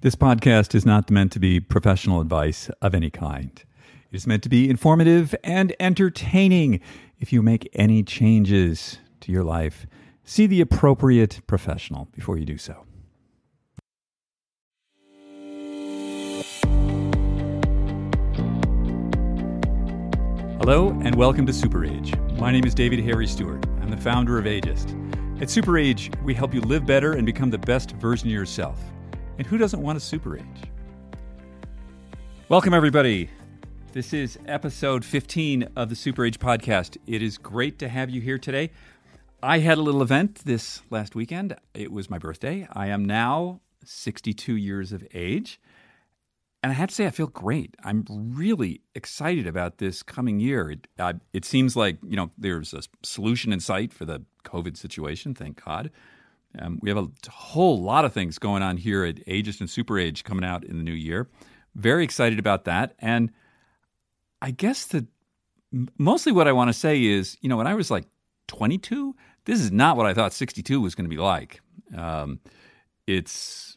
This podcast is not meant to be professional advice of any kind. It is meant to be informative and entertaining. If you make any changes to your life, see the appropriate professional before you do so. Hello, and welcome to Super Age. My name is David Harry Stewart. I'm the founder of Ageist. At Super Age, we help you live better and become the best version of yourself. And who doesn't want a super age? Welcome, everybody. This is episode 15 of the Super Age podcast. It is great to have you here today. I had a little event this last weekend. It was my birthday. I am now 62 years of age. And I have to say, I feel great. I'm really excited about this coming year. It, uh, it seems like, you know, there's a solution in sight for the COVID situation, thank God. Um, we have a whole lot of things going on here at Ageist and Super Age coming out in the new year. Very excited about that. And I guess the mostly what I want to say is, you know, when I was like 22, this is not what I thought 62 was going to be like. Um, it's,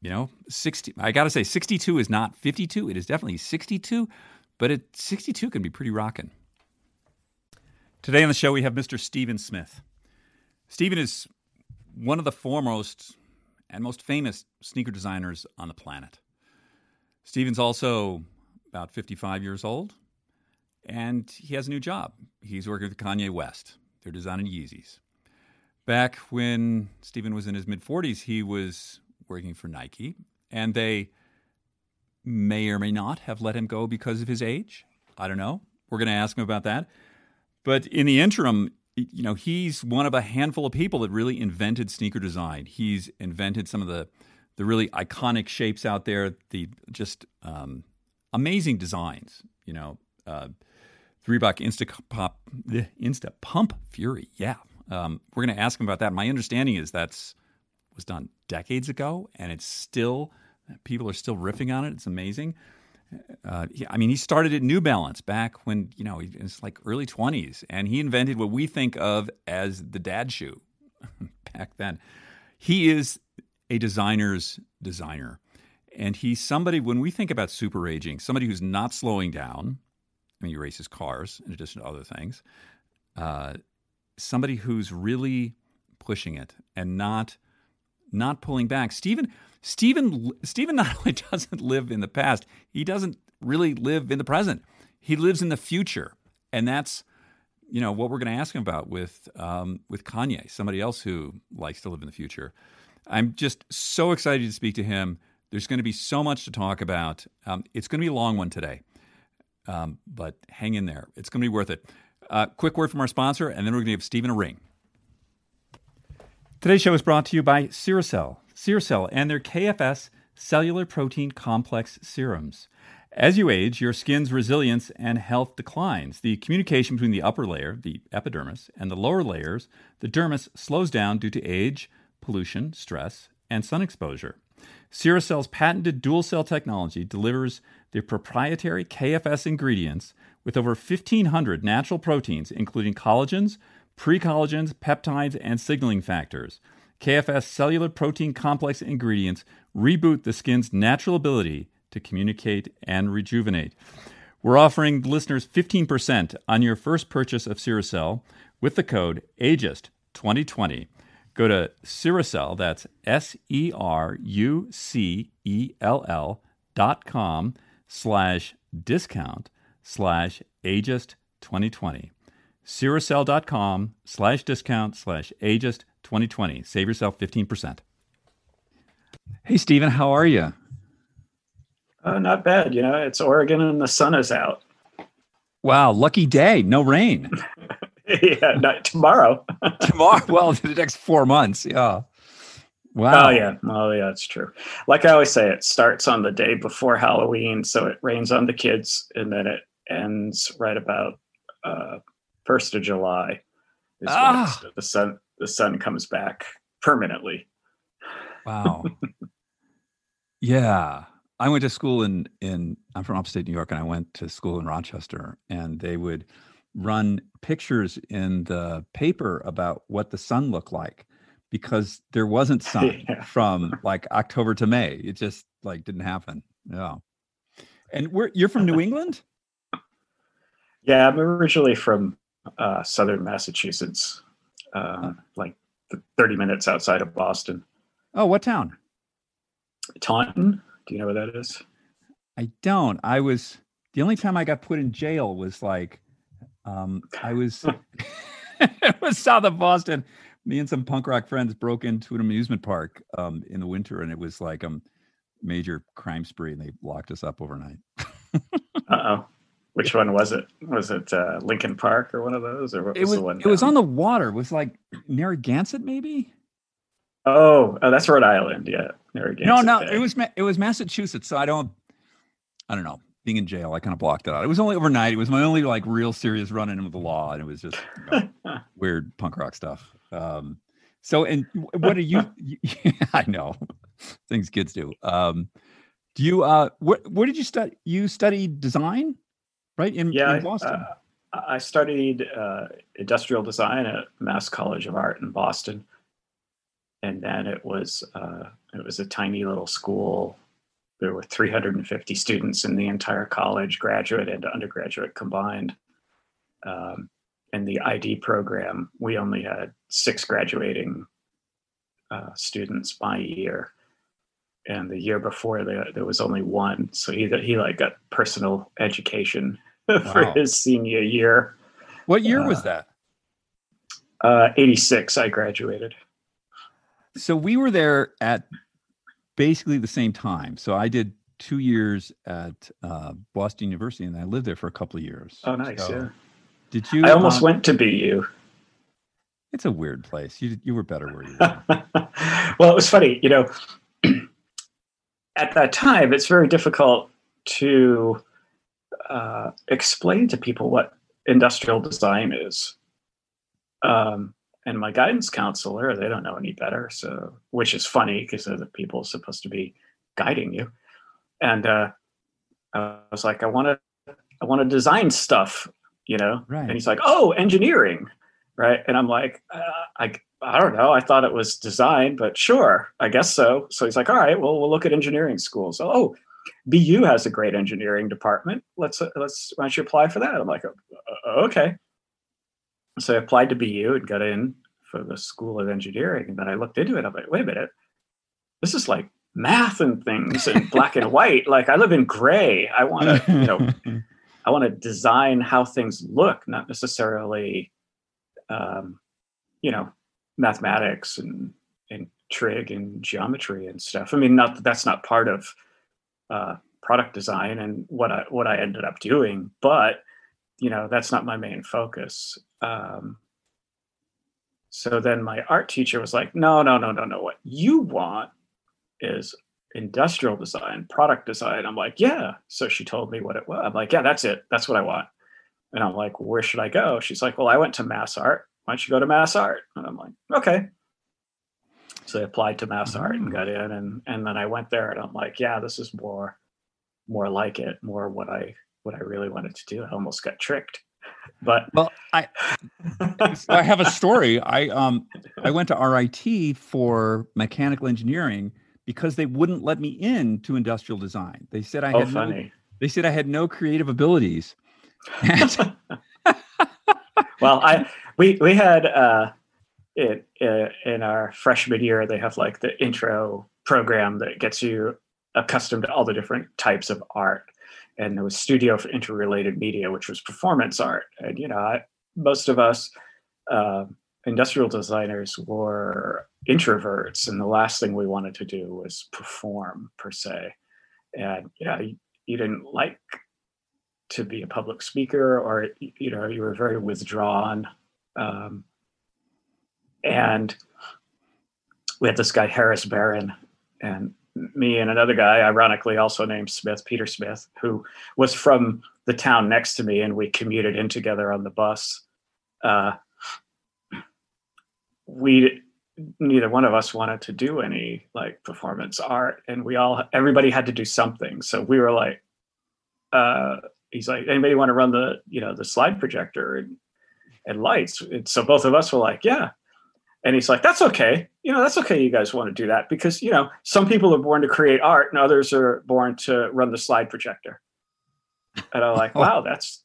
you know, 60. I got to say, 62 is not 52. It is definitely 62, but it 62 can be pretty rocking. Today on the show, we have Mr. Steven Smith. Steven is one of the foremost and most famous sneaker designers on the planet. Steven's also about 55 years old, and he has a new job. He's working with Kanye West. They're designing Yeezys. Back when Steven was in his mid 40s, he was working for Nike, and they may or may not have let him go because of his age. I don't know. We're going to ask him about that. But in the interim, you know, he's one of a handful of people that really invented sneaker design. He's invented some of the the really iconic shapes out there, the just um, amazing designs. You know, uh, Reebok Insta Pop, the Insta Pump Fury. Yeah, um, we're going to ask him about that. My understanding is that's was done decades ago, and it's still people are still riffing on it. It's amazing. Uh, he, I mean, he started at New Balance back when you know it's like early twenties, and he invented what we think of as the dad shoe back then. He is a designer's designer, and he's somebody when we think about super aging, somebody who's not slowing down. I mean, he races cars in addition to other things. Uh, somebody who's really pushing it and not not pulling back. Steven Steven Steven not only doesn't live in the past, he doesn't really live in the present. He lives in the future, and that's you know what we're going to ask him about with um, with Kanye, somebody else who likes to live in the future. I'm just so excited to speak to him. There's going to be so much to talk about. Um, it's going to be a long one today, um, but hang in there. It's going to be worth it. Uh, quick word from our sponsor, and then we're going to give Steven a ring. Today's show is brought to you by Serucell. Serucell and their KFS cellular protein complex serums. As you age, your skin's resilience and health declines. The communication between the upper layer, the epidermis, and the lower layers, the dermis, slows down due to age, pollution, stress, and sun exposure. Serucell's patented dual cell technology delivers their proprietary KFS ingredients with over 1,500 natural proteins, including collagens, precollagens, peptides, and signaling factors. KFS cellular protein complex ingredients reboot the skin's natural ability to communicate and rejuvenate. We're offering listeners 15% on your first purchase of Serucell with the code AGEIST2020. Go to Serucell, that's S E R U C E L L dot com slash discount slash Ageist2020. Serucell.com slash discount slash Ageist 2020. Save yourself 15%. Hey, Steven, how are you? Uh, not bad. You know, it's Oregon and the sun is out. Wow, lucky day. No rain. yeah, not tomorrow. tomorrow. Well, the next four months. Yeah. Wow. Oh yeah. Oh yeah, it's true. Like I always say, it starts on the day before Halloween, so it rains on the kids, and then it ends right about uh, first of July. Is ah. the sun the sun comes back permanently. Wow. yeah. I went to school in in I'm from upstate New York and I went to school in Rochester and they would run pictures in the paper about what the sun looked like because there wasn't sun Yeah. from like October to May. It just like didn't happen. Yeah. And we're you're from New England? Yeah, I'm originally from uh, southern Massachusetts, um, like 30 minutes outside of Boston. Oh, what town? Taunton, do you know where that is? I don't. I was the only time I got put in jail was like um I was it was south of Boston. Me and some punk rock friends broke into an amusement park um in the winter and it was like a major crime spree and they locked us up overnight. Uh oh. Which one was it? Was it uh, Lincoln Park or one of those, or what It was, was the one? it was on the water. It was like Narragansett maybe? Oh, oh, that's Rhode Island. Yeah, Narragansett no, no, Bay. it was it was Massachusetts. So I don't I don't know. Being in jail, I kind of blocked it out. It was only overnight. It was my only like real serious run in with the law, and it was just you know, weird punk rock stuff. Um, so, and what are you? you I know things kids do. Um, do you? Uh, what? What did you study? You studied design, right? In, Yeah, in Boston. uh, I studied uh, industrial design at Mass College of Art in Boston, and then it was uh, it was a tiny little school. There were 350 students in the entire college, graduate and undergraduate combined. Um, and the ID program, we only had six graduating uh, students by year, and the year before there, there was only one. So he he like got personal education for Wow. his senior year. what year was uh, that? Uh, 86, I graduated. So we were there at basically the same time. So I did two years at uh, Boston University, and I lived there for a couple of years. Oh, nice. So yeah. Did you? I almost um, went to BU. It's a weird place. You you were better where you were. well, it was funny, you know, at that time, it's very difficult to uh, explain to people what industrial design is. Um, and my guidance counselor, they don't know any better. So, which is funny because they're the people are supposed to be guiding you. And uh, I was like, I want to, I want to design stuff, you know. Right. And he's like, Oh, engineering, right? And I'm like, uh, I, I don't know. I thought it was design, but sure, I guess so. So he's like, All right, well, we'll look at engineering schools. So, oh, BU has a great engineering department. Let's uh, let's why don't you apply for that? I'm like, "Uh, okay. So I applied to BU and got in for the School of Engineering, and then I looked into it. I'm like, wait a minute, this is like math and things and black and white. Like I live in gray. I want to, you know, I want to design how things look, not necessarily, um, you know, mathematics and and trig and geometry and stuff. I mean, not that that's not part of uh, product design and what I what I ended up doing, but you know, that's not my main focus. Um, so then my art teacher was like, "No, no, no, no, no. What you want is industrial design, product design." I'm like, "Yeah." So she told me what it was. I'm like, "Yeah, that's it. That's what I want." And I'm like, "Where should I go?" She's like, "Well, I went to Mass Art. Why don't you go to Mass Art?" And I'm like, "Okay." So I applied to Mass Art and got in, and and then I went there, and I'm like, "Yeah, this is more, more like it, more what I what I really wanted to do." I almost got tricked, but well, I I have a story. I um I went to RIT for mechanical engineering because they wouldn't let me in to industrial design. They said I oh, had no, they said I had no creative abilities. Well i we we had uh it uh, in our freshman year they have like the intro program that gets you accustomed to all the different types of art. And there was studio for interrelated media which was performance art. And you know I, most of us uh, industrial designers were introverts and the last thing we wanted to do was perform per se. And you know you, you didn't like to be a public speaker or you know you were very withdrawn. Um, and we had this guy harris barron and me and another guy ironically also named smith peter smith who was from the town next to me and we commuted in together on the bus. Uh, we neither one of us wanted to do any like performance art and we all everybody had to do something. So we were like uh, he's like, anybody want to run the, you know, the slide projector and, and lights? And so both of us were like, yeah. and he's like, "That's okay. You know, that's okay. You guys want to do that because you know some people are born to create art, and others are born to run the slide projector." And I'm like, "Wow, that's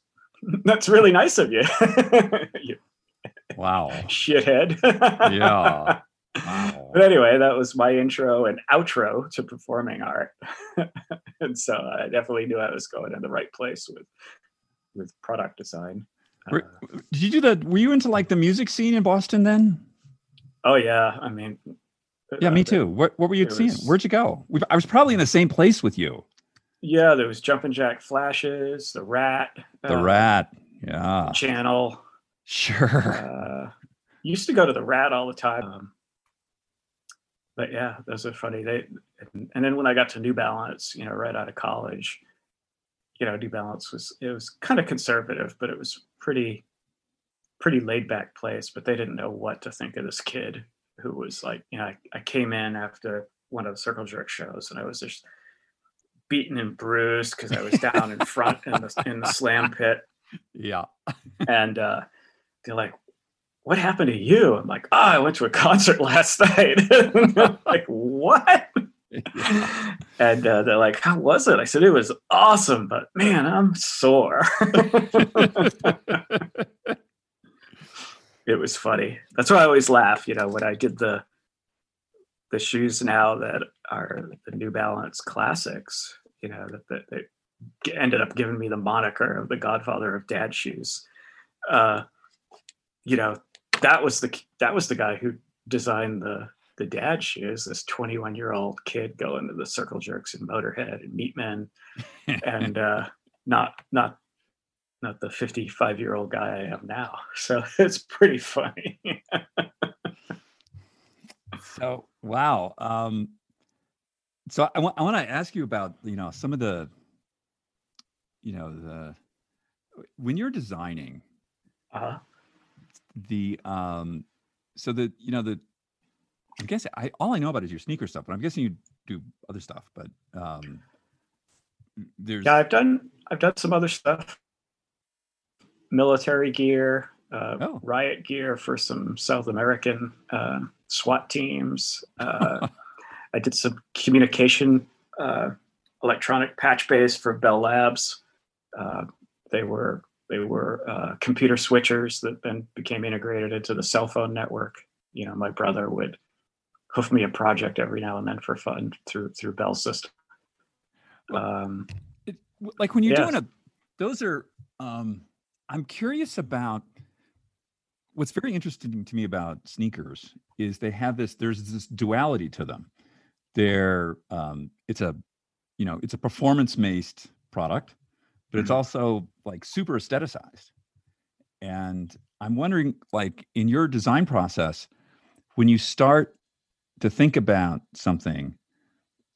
that's really nice of you." you wow, shithead. yeah. Wow. But anyway, that was my intro and outro to performing art, and so I definitely knew I was going in the right place with with product design. Were, uh, did you do that? Were you into like the music scene in Boston then? Oh yeah, I mean, yeah, uh, me too. What what were you seeing? Was, Where'd you go? We've, I was probably in the same place with you. Yeah, there was Jumpin' Jack Flashes, the Rat, the uh, Rat, yeah, Channel. Sure. Uh, used to go to the Rat all the time. Um, but yeah, those are funny. They and, then when I got to New Balance, you know, right out of college, you know, New Balance was it was kind of conservative, but it was pretty pretty laid back place. But they didn't know what to think of this kid who was like, you know, I, I came in after one of the Circle Jerk shows, and I was just beaten and bruised because I was down in front in the in the slam pit. Yeah, and uh, they're like, what happened to you? I'm like, oh, I went to a concert last night. like, what? Yeah. And uh, they're like, how was it? I said, it was awesome, but man, I'm sore. it was funny. That's why I always laugh, you know, when I did the the shoes now that are the New Balance classics, you know, that, that, that ended up giving me the moniker of the godfather of dad shoes. Uh, you know, that was the that was the guy who designed the the dad shoes. This 21 year old kid going to the Circle Jerks and Motorhead and Meatmen, and uh, not not not the 55 year old guy I am now. So it's pretty funny. so wow. Um, so I want I want to ask you about you know some of the you know the when you're designing. Uh-huh the um so the you know the i guess i all i know about is your sneaker stuff but i'm guessing you do other stuff but um there's yeah i've done i've done some other stuff. Military gear uh, oh. riot gear for some south american uh, swat teams. Uh, i did some communication uh, electronic patch base for bell labs. Uh, they were they were uh, computer switchers that then became integrated into the cell phone network. You know, my brother would hoof me a project every now and then for fun through through Bell system. Um, it, like when you're doing a, those are. Um, I'm curious about what's very interesting to me about sneakers is they have this. There's this duality to them. They're um, it's a, you know, it's a performance based product but it's mm-hmm. also like super aestheticized. And I'm wondering, like in your design process, when you start to think about something,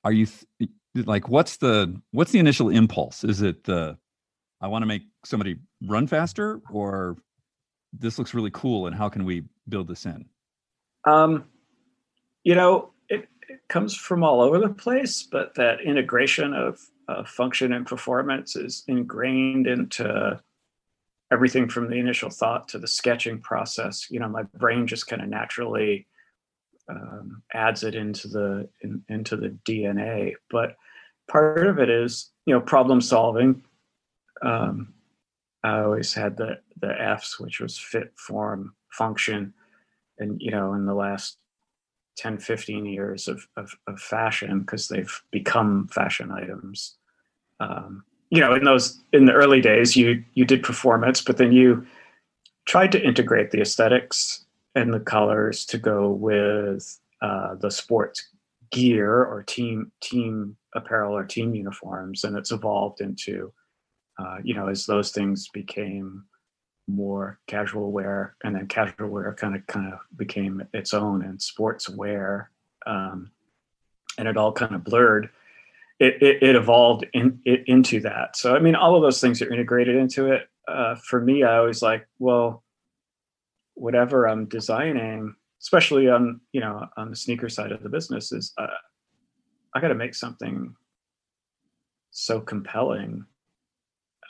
are you th- like, what's the what's the initial impulse? Is it the I want to make somebody run faster, or this looks really cool, and how can we build this in? Um, you know, comes from all over the place, but that integration of uh, function and performance is ingrained into everything from the initial thought to the sketching process. You know, my brain just kind of naturally um, adds it into the in, into the DNA. But part of it is you know problem solving. Um, I always had the the F's, which was fit, form, function, and you know, in the last 10 15 years of, of, of fashion because they've become fashion items. Um, you know in those in the early days you you did performance but then you tried to integrate the aesthetics and the colors to go with uh, the sports gear or team team apparel or team uniforms and it's evolved into uh, you know as those things became more casual wear, and then casual wear kind of kind of became its own, and sports wear, um, and it all kind of blurred. It, it, it evolved in, it, into that. So I mean, all of those things are integrated into it. Uh, for me, I always like, well, whatever I'm designing, especially on you know on the sneaker side of the business, is uh, I got to make something so compelling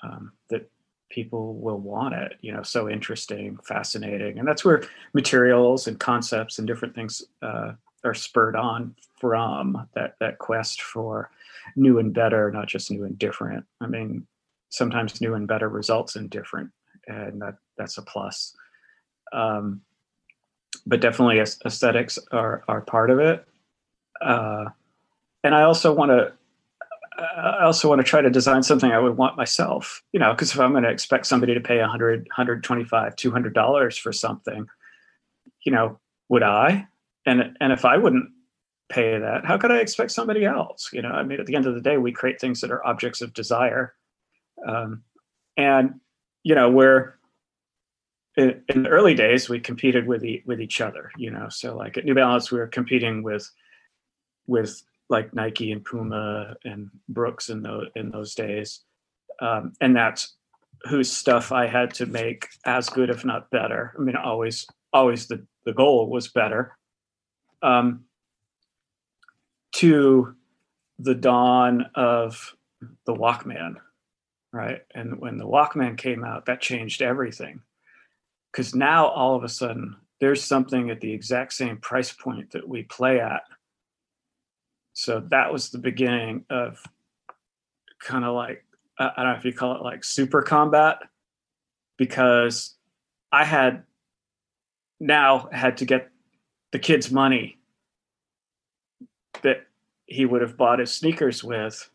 um, that people will want it you know so interesting fascinating. And that's where materials and concepts and different things uh, are spurred on from that that quest for new and better not just new and different. I mean sometimes new and better results in different and that that's a plus. Um, but definitely aesthetics are are part of it. Uh, and i also want to I also want to try to design something I would want myself, you know, because if I'm going to expect somebody to pay 100, 125, 200 dollars for something, you know, would I? And and if I wouldn't pay that, how could I expect somebody else? You know, I mean, at the end of the day, we create things that are objects of desire, um, and you know, we're in, in, the early days we competed with the, with each other. You know, so like at New Balance, we were competing with with like Nike and Puma and Brooks in those in those days, um, and that's whose stuff I had to make as good, if not better. I mean, always always the the goal was better. Um, to the dawn of the Walkman, right? And when the Walkman came out, that changed everything. Because now all of a sudden, there's something at the exact same price point that we play at so that was the beginning of kind of like I don't know if you call it like super combat because I had now had to get the kid's money that he would have bought his sneakers with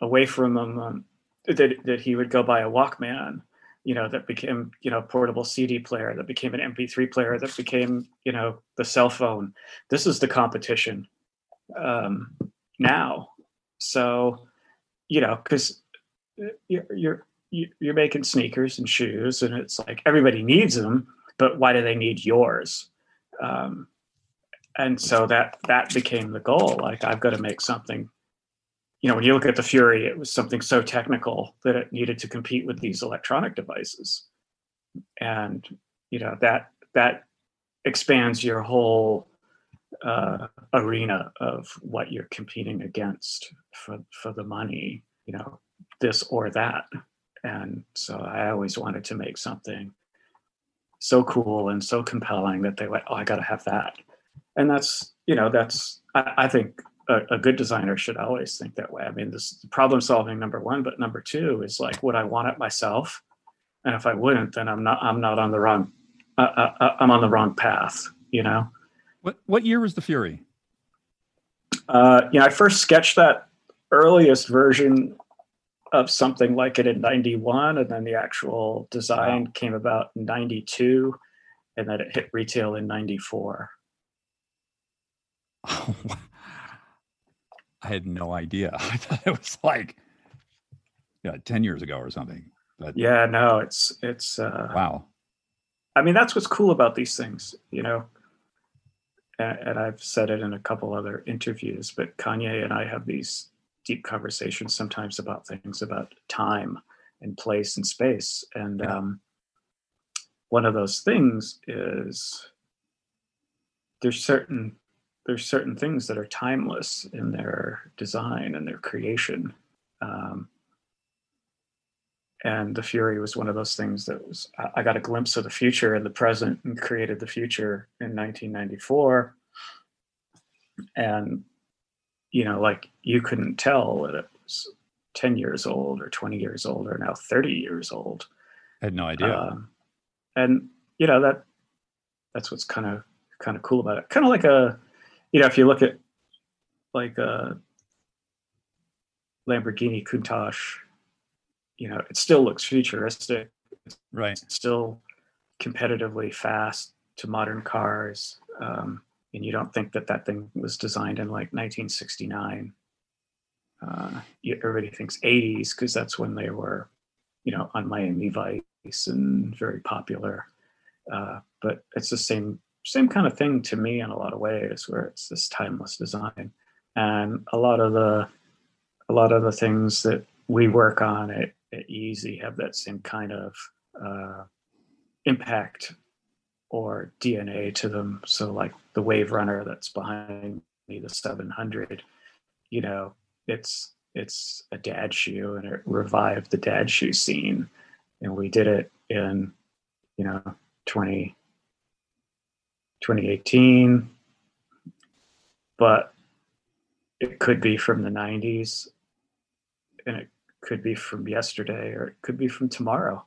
away from him um, that, that he would go buy a walkman you know that became you know portable cd player that became an mp3 player that became you know the cell phone. This is the competition um, now. So, you know, because you're, you're you're making sneakers and shoes, and it's like everybody needs them, but why do they need yours? Um, and so that that became the goal. Like I've got to make something. You know, when you look at the Fury, it was something so technical that it needed to compete with these electronic devices, and you know that that expands your whole uh, arena of what you're competing against for for the money, you know, this or that. And so I always wanted to make something so cool and so compelling that they went, oh, I got to have that. And that's, you know, that's, I, I think a, a, good designer should always think that way. I mean, this problem solving number one, but number two is like, would I want it myself? And if I wouldn't, then I'm not, I'm not on the wrong, uh, uh, uh I'm on the wrong path, you know? What what year was the Fury? Uh, you know, I first sketched that earliest version of something like it in 91 and then the actual design wow. came about in 92 and then it hit retail in 94 oh, i had no idea i thought it was like yeah 10 years ago or something but yeah no it's it's uh wow i mean that's what's cool about these things you know and I've said it in a couple other interviews, but Kanye and I have these deep conversations sometimes about things about time and place and space. And yeah. um, one of those things is there's certain there's certain things that are timeless in their design and their creation. Um, and the fury was one of those things that was i got a glimpse of the future and the present and created the future in 1994 and you know like you couldn't tell that it was 10 years old or 20 years old or now 30 years old. I had no idea. Um, and you know that that's what's kind of kind of cool about it. Kind of like a you know if you look at like a lamborghini countach you know, it still looks futuristic. right. It's still competitively fast to modern cars. Um, and you don't think that that thing was designed in like 1969. Uh, everybody thinks 80s because that's when they were, you know, on Miami Vice and very popular. Uh, but it's the same same kind of thing to me in a lot of ways, where it's this timeless design, and a lot of the a lot of the things that we work on it Yeezy have that same kind of uh, impact or DNA to them. So, like the Wave Runner that's behind me, the 700, you know, it's it's a dad shoe, and it revived the dad shoe scene. and we did it in you know 20 2018 but it could be from the 90s and it could be from yesterday or it could be from tomorrow.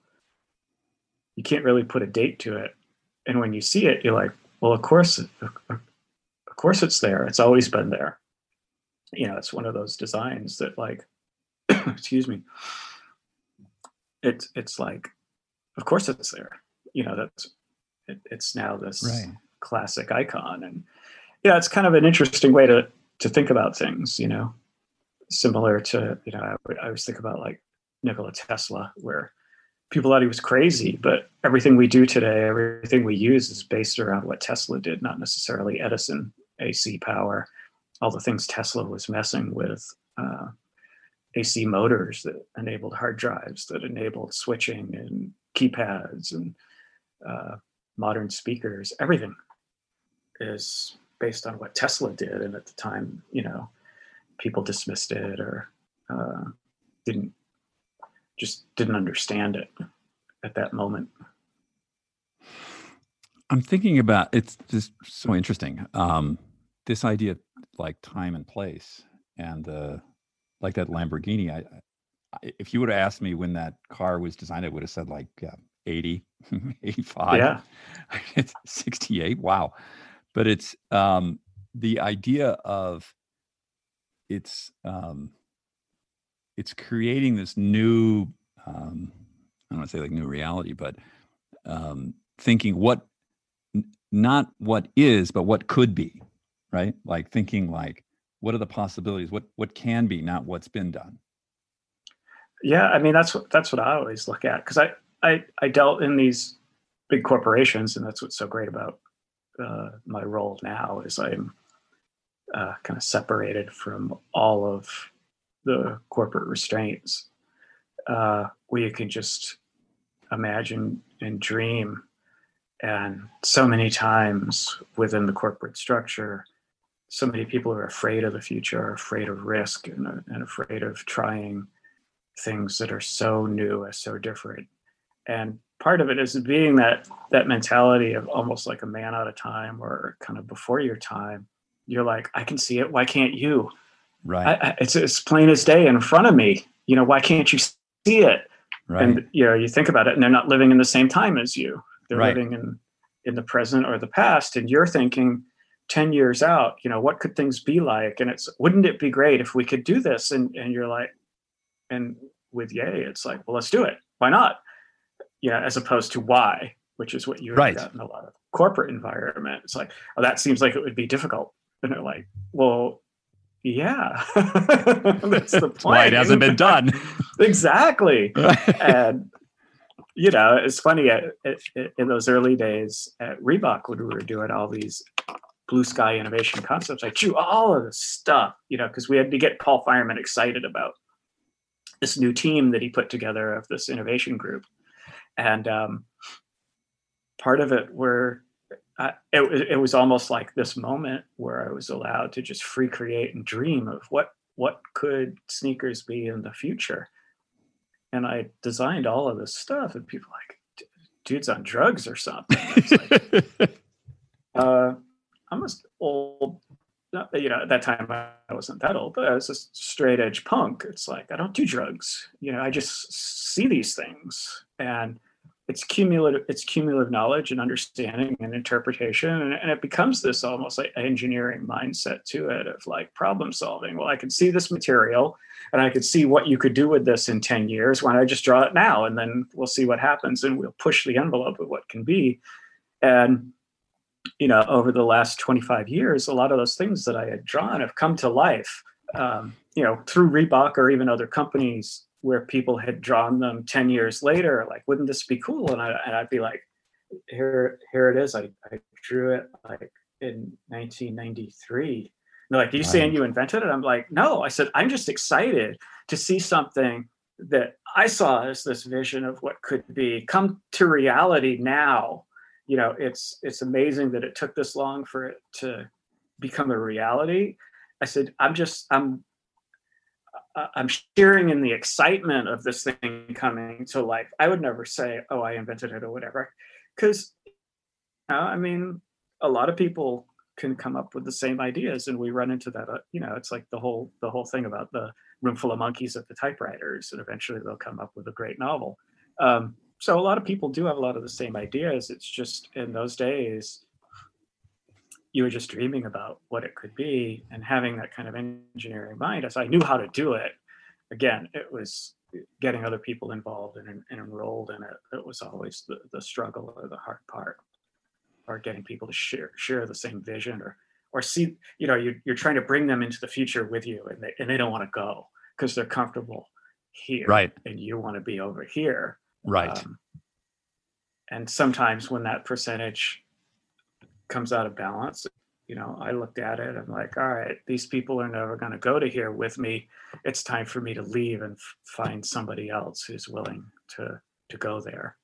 You can't really put a date to it. And when you see it you're like well of course of course it's there. It's always been there. You know it's one of those designs that like excuse me. It's it's like of course it's there. You know that's it, it's now this right. classic icon. And yeah it's kind of an interesting way to to think about things you know similar to you know I, I always think about like nikola tesla where people thought he was crazy but everything we do today everything we use is based around what tesla did not necessarily edison ac power all the things tesla was messing with uh, AC motors that enabled hard drives, that enabled switching and keypads and uh, modern speakers. Everything is based on what Tesla did, and at the time, you know, people dismissed it or uh, didn't just didn't understand it at that moment. I'm thinking about it's just so interesting. Um, this idea of like time and place and the like that Lamborghini. I, I if you would have asked me when that car was designed, I would have said like uh, 80, 85. Yeah. it's 68. Wow. But it's um, the idea of it's um, it's creating this new um, I don't want to say like new reality, but um, thinking what not what is, but what could be, right? Like thinking like what are the possibilities what what can be not what's been done yeah i mean that's what that's what i always look at because I, I i dealt in these big corporations and that's what's so great about uh, my role now is i'm uh, kind of separated from all of the corporate restraints uh, where you can just imagine and dream and so many times within the corporate structure so many people are afraid of the future, are afraid of risk, and, and afraid of trying things that are so new and so different. And part of it is being that that mentality of almost like a man out of time or kind of before your time. You're like, I can see it. Why can't you? Right. I, I, it's as plain as day in front of me. You know, why can't you see it? Right. And you know, you think about it, and they're not living in the same time as you. They're right. living in in the present or the past, and you're thinking, 10 years out you know what could things be like and it's wouldn't it be great if we could do this and and you're like and with Ye it's like well let's do it why not yeah as opposed to why which is what you've right. got in a lot of corporate environment it's like oh that seems like it would be difficult and they're like well yeah that's the point why it hasn't been done exactly and you know it's funny at, at, in those early days at reebok when we were doing all these blue sky innovation concepts. I drew all of this stuff, you know, because we had to get Paul Fireman excited about this new team that he put together of this innovation group. And um, part of it where uh, it, it was almost like this moment where I was allowed to just free create and dream of what what could sneakers be in the future. And I designed all of this stuff, and people like, dude's on drugs or something. Like, uh, I'm a old, you know, at that time I wasn't that old, but I was a straight edge punk. It's like, I don't do drugs. You know, I just see these things and it's cumulative, it's cumulative knowledge and understanding and interpretation. And, and it becomes this almost like engineering mindset to it of like problem solving. Well, I can see this material and I could see what you could do with this in 10 years. Why don't I just draw it now? And then we'll see what happens and we'll push the envelope of what can be. And you know, over the last 25 years, a lot of those things that I had drawn have come to life, um, you know, through Reebok or even other companies where people had drawn them 10 years later, like, wouldn't this be cool? And, I, and I'd be like, here, here it is. I, I drew it like in 1993. And they're like, are you right. saying you invented it? I'm like, no, I said, I'm just excited to see something that I saw as this vision of what could be come to reality now you know it's it's amazing that it took this long for it to become a reality i said i'm just i'm uh, I'm sharing in the excitement of this thing coming to life. I would never say, "Oh, I invented it" or whatever, because you know, I mean, a lot of people can come up with the same ideas, and we run into that. Uh, you know, it's like the whole the whole thing about the room full of monkeys at the typewriters, and eventually they'll come up with a great novel. Um, so a lot of people do have a lot of the same ideas. It's just in those days you were just dreaming about what it could be and having that kind of engineering mind as i knew how to do it. Again it was getting other people involved and, and enrolled in it it was always the, the struggle or the hard part. Or getting people to share share the same vision or or see you know you're, you're trying to bring them into the future with you and they, and they don't want to go because they're comfortable here right. and you want to be over here. Right. Um, and sometimes when that percentage comes out of balance you know i looked at it i'm like all right these people are never going to go to here with me. It's time for me to leave and find somebody else who's willing to to go there.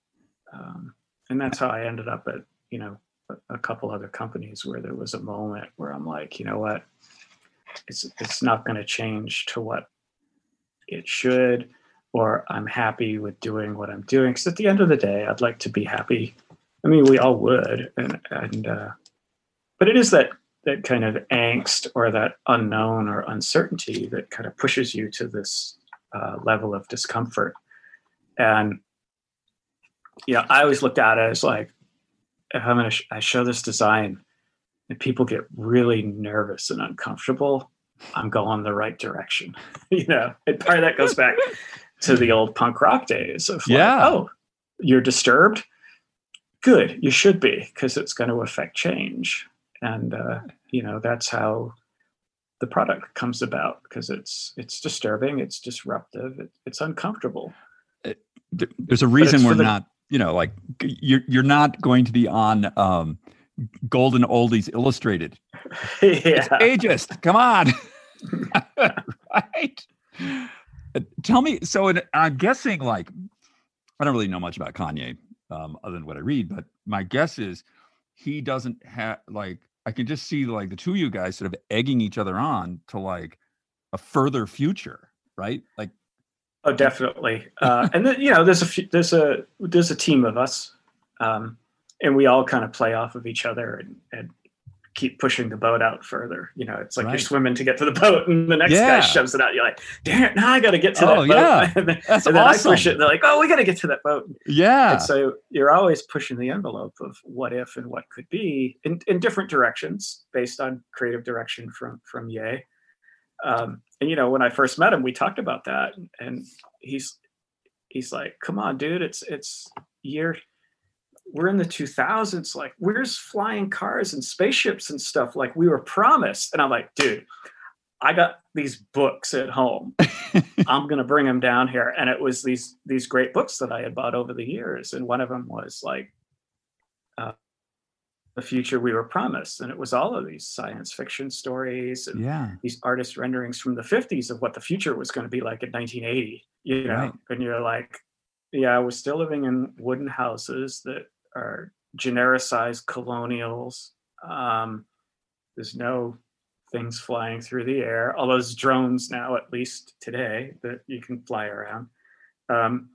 Um, and that's how i ended up at you know a, a couple other companies where there was a moment where i'm like you know what? It's it's not going to change to what it should or i'm happy with doing what i'm doing. Because at the end of the day i'd like to be happy I mean, we all would, and and uh, but it is that that kind of angst or that unknown or uncertainty that kind of pushes you to this uh, level of discomfort. And you know, I always looked at it as like, if I'm going to sh- I show this design, and people get really nervous and uncomfortable, I'm going the right direction. you know, and part of that goes back to the old punk rock days of yeah. Like, oh, you're disturbed good. You should be because it's going to affect change. And uh, you know that's how the product comes about because it's it's disturbing it's disruptive it, it's uncomfortable. It, there's a reason we're the, not you know like you're you're not going to be on um golden oldies illustrated. Yeah. it's ageist come on. Right? Tell me so i'm guessing like i don't really know much about kanye um, other than what I read. But my guess is he doesn't have like I can just see like the two of you guys sort of egging each other on to like a further future, right? Like, oh, definitely. Uh, and then you know, there's a few, there's a there's a team of us, um, and we all kind of play off of each other and, and keep pushing the boat out further. You know, it's like right. you're swimming to get to the boat, and the next yeah. guy shoves it out. You're like, damn it, now I got to get to oh, that boat. Yeah. and then, That's and then awesome. I push it, and they're like, oh, we got to get to that boat. Yeah. And so you're always pushing the envelope of what if and what could be in, in different directions based on creative direction from from Ye. Um, and you know, when I first met him, we talked about that, and he's he's like, "Come on, dude, it's it's year we're in the 2000s like where's flying cars and spaceships and stuff? Like we were promised. And i'm like dude i got these books at home. I'm going to bring them down here. And it was these these great books that i had bought over the years. And one of them was like uh, the future we were promised. And it was all of these science fiction stories and yeah. these artist renderings from the 50s of what the future was going to be like in 1980 you know? Right. and you're like yeah we're still living in wooden houses that are genericized colonials. Um, there's no things flying through the air, although there's drones now, at least today, that you can fly around. Um,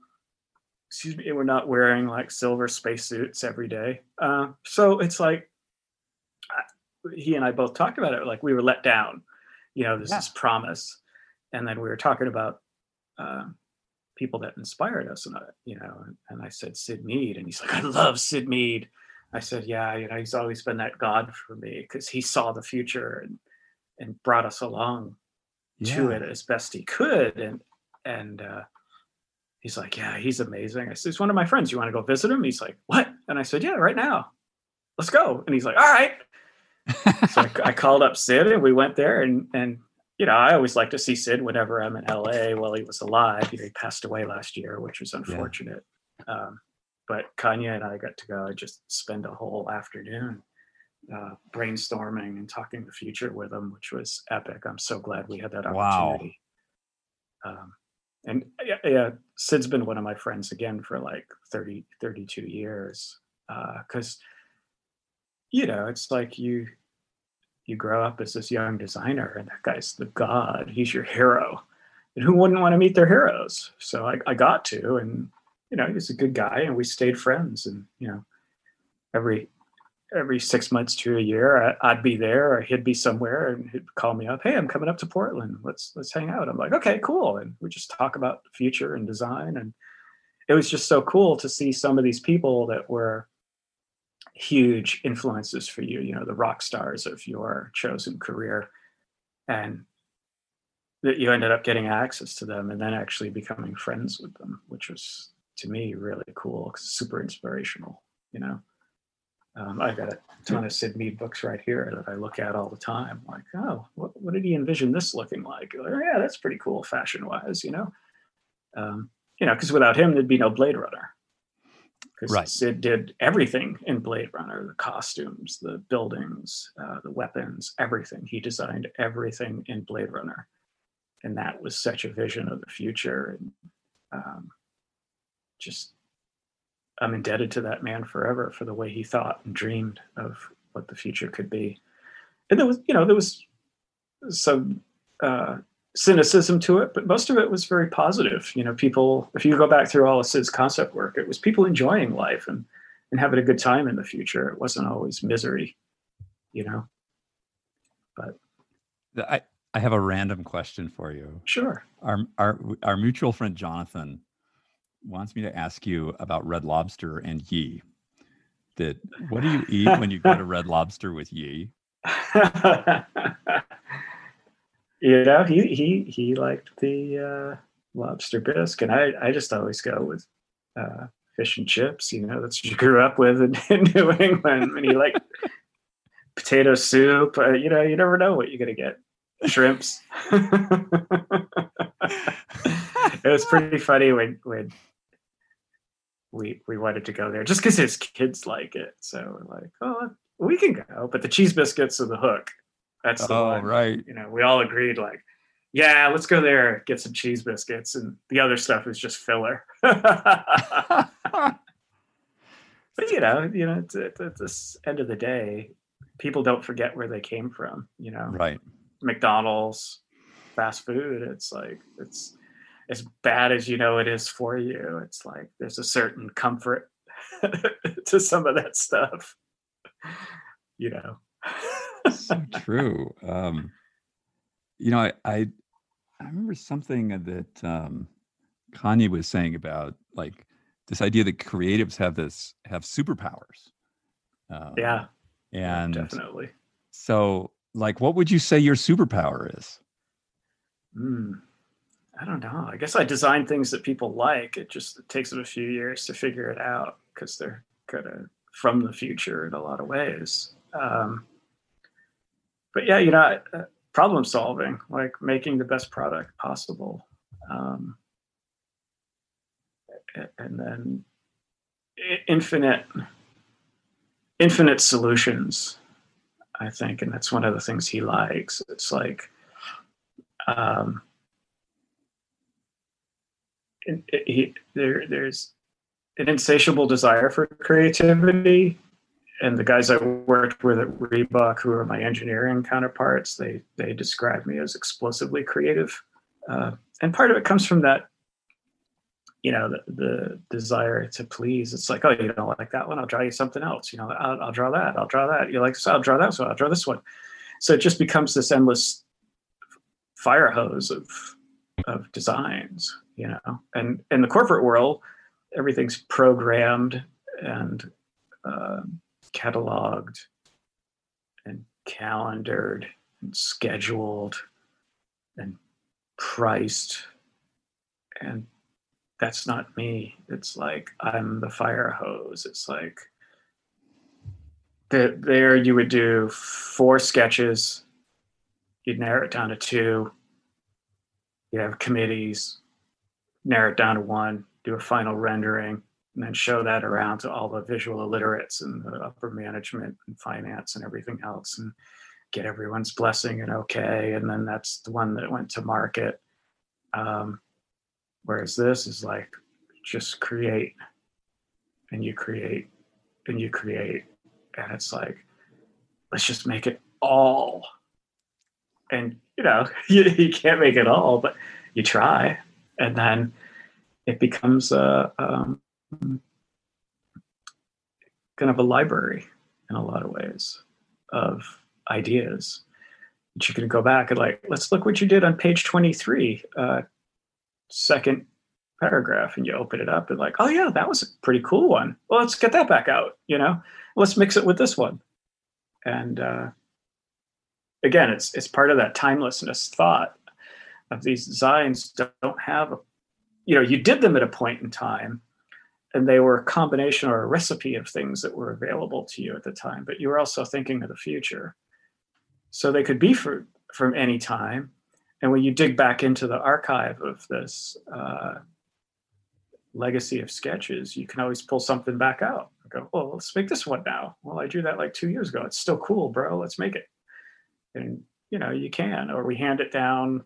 excuse me, we're not wearing like silver spacesuits every day. Uh, so it's like he and I both talked about it. Like we were let down, you know, this yeah. is promise, and then we were talking about uh, people that inspired us. And I, you know, and, I said Syd Mead, and he's like, I love Syd Mead. I said, yeah, you know, he's always been that God for me because he saw the future and and brought us along yeah. to it as best he could. And and uh, he's like, yeah, he's amazing. I said, he's one of my friends. You want to go visit him? He's like, what? And I said, yeah, right now. Let's go. And he's like, all right. so I, I, called up Syd and we went there and and you know, I always like to see Syd whenever I'm in LA while he was alive. You know, he passed away last year, which was unfortunate. Yeah. Um, but Kanye and I got to go just spend a whole afternoon uh, brainstorming and talking the future with him, which was epic. I'm so glad we had that opportunity. Wow. Um, and yeah, yeah, Syd's been one of my friends again for like 30, 32 years. Uh, cause you know, it's like you, you grow up as this young designer and that guy's the god he's your hero and who wouldn't want to meet their heroes? So I, I got to, and you know, he's a good guy, and we stayed friends. And you know, every every six months to a year, I, would be there, or he'd be somewhere, and he'd call me up. Hey, I'm coming up to Portland. Let's let's hang out. I'm like, okay, cool, and we just talk about the future and design, and it was just so cool to see some of these people that were huge influences for you. You know, the rock stars of your chosen career, and that you ended up getting access to them, and then actually becoming friends with them, which was to me really cool, super inspirational. You know. Um, I've got a ton of Syd Mead books right here that I look at all the time. Like, oh, what, what did he envision this looking like? like oh, yeah, that's pretty cool fashion wise, you know. Um, you know, because without him, there'd be no Blade Runner. Because right. Syd did everything in Blade Runner: the costumes, the buildings, uh, the weapons, everything. He designed everything in Blade Runner, and that was such a vision of the future, and um, just I'm indebted to that man forever for the way he thought and dreamed of what the future could be. And there was, you know, there was some uh, cynicism to it, but most of it was very positive. You know, people, if you go back through all of Syd's concept work, it was people enjoying life and, and having a good time in the future. It wasn't always misery, you know. But I, I have a random question for you. Sure. Our, our, our mutual friend Jonathan wants me to ask you about Red Lobster and Ye. That what do you eat when you go to Red Lobster with Ye? you know, he he he liked the uh, lobster bisque, and I I just always go with uh, fish and chips. You know, that's what you grew up with in, in New England. And he liked potato soup. Uh, you know, you never know what you're gonna get. Shrimps. it was pretty funny when when we we wanted to go there just because his kids like it. So we're like, oh, we can go. But the cheese biscuits are the hook. That's the oh, one. right. You know, we all agreed like, yeah, let's go there, get some cheese biscuits, and the other stuff is just filler. but you know, you know, at, this end of the day, people don't forget where they came from. You know, right? McDonald's, fast food. It's like it's as bad as you know it is for you. It's like there's a certain comfort to some of that stuff. You know. so true. Um, you know, I, I, I remember something that um, Kanye was saying about like this idea that creatives have this have superpowers. Um, yeah. And definitely. So, like, what would you say your superpower is? Hmm. I don't know. I guess I design things that people like. It just it takes them a few years to figure it out because they're kind of from the future in a lot of ways. Um, but yeah, you know, uh, problem solving, like making the best product possible, um, and then infinite, infinite solutions. I think, and that's one of the things he likes. It's like. Um, he, there, there's an insatiable desire for creativity. And the guys I worked with at Reebok, who are my engineering counterparts, they they describe me as explosively creative. Uh, and part of it comes from that, you know, the, the desire to please. It's like, oh, you don't like that one? I'll draw you something else. You know, I'll, I'll draw that. I'll draw that. You like this? I'll draw that. So I'll draw this one. So it just becomes this endless fire hose of of designs you know and in the corporate world everything's programmed and uh, cataloged and calendared and scheduled and priced. And that's not me. It's like i'm the fire hose. It's like the, there you would do four sketches. You'd narrow it down to two. You have committees. Narrow it down to one, do a final rendering, and then show that around to all the visual illiterates and the upper management and finance and everything else and get everyone's blessing and okay. And then that's the one that went to market. Um, whereas this is like just create and you create and you create. And it's like, let's just make it all. And, you know, you, you can't make it all, but you try, and then it becomes a um, kind of a library in a lot of ways of ideas that you can go back and like, let's look what you did on page 23, uh, second paragraph, and you open it up and like, oh yeah, that was a pretty cool one. Well, let's get that back out. You know, let's mix it with this one, and uh, again, it's it's part of that timelessness thought of these designs don't have a, you know, you did them at a point in time, and they were a combination or a recipe of things that were available to you at the time, but you were also thinking of the future. So they could be for, from any time. And when you dig back into the archive of this uh, legacy of sketches, you can always pull something back out. Go, well, let's make this one now. Well, I drew that like two years ago. It's still cool, bro. Let's make it and you know you can or we hand it down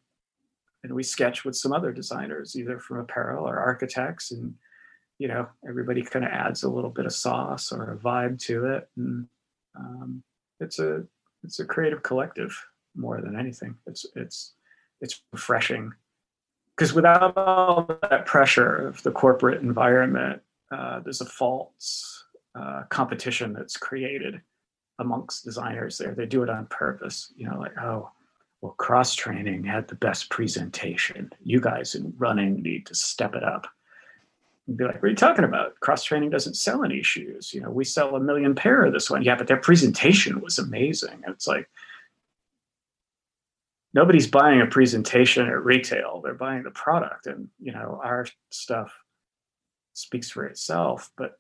and we sketch with some other designers either from apparel or architects and you know everybody kind of adds a little bit of sauce or a vibe to it and um, it's a it's a creative collective more than anything it's it's it's refreshing because without all that pressure of the corporate environment uh, there's a false uh, competition that's created amongst designers there. They do it on purpose. You know, like, oh, well, cross training had the best presentation. You guys in running need to step it up. And be like, what are you talking about? Cross training doesn't sell any shoes. You know, we sell a million pair of this one. Yeah, but their presentation was amazing. It's like nobody's buying a presentation at retail. They're buying the product. And, you know, our stuff speaks for itself. But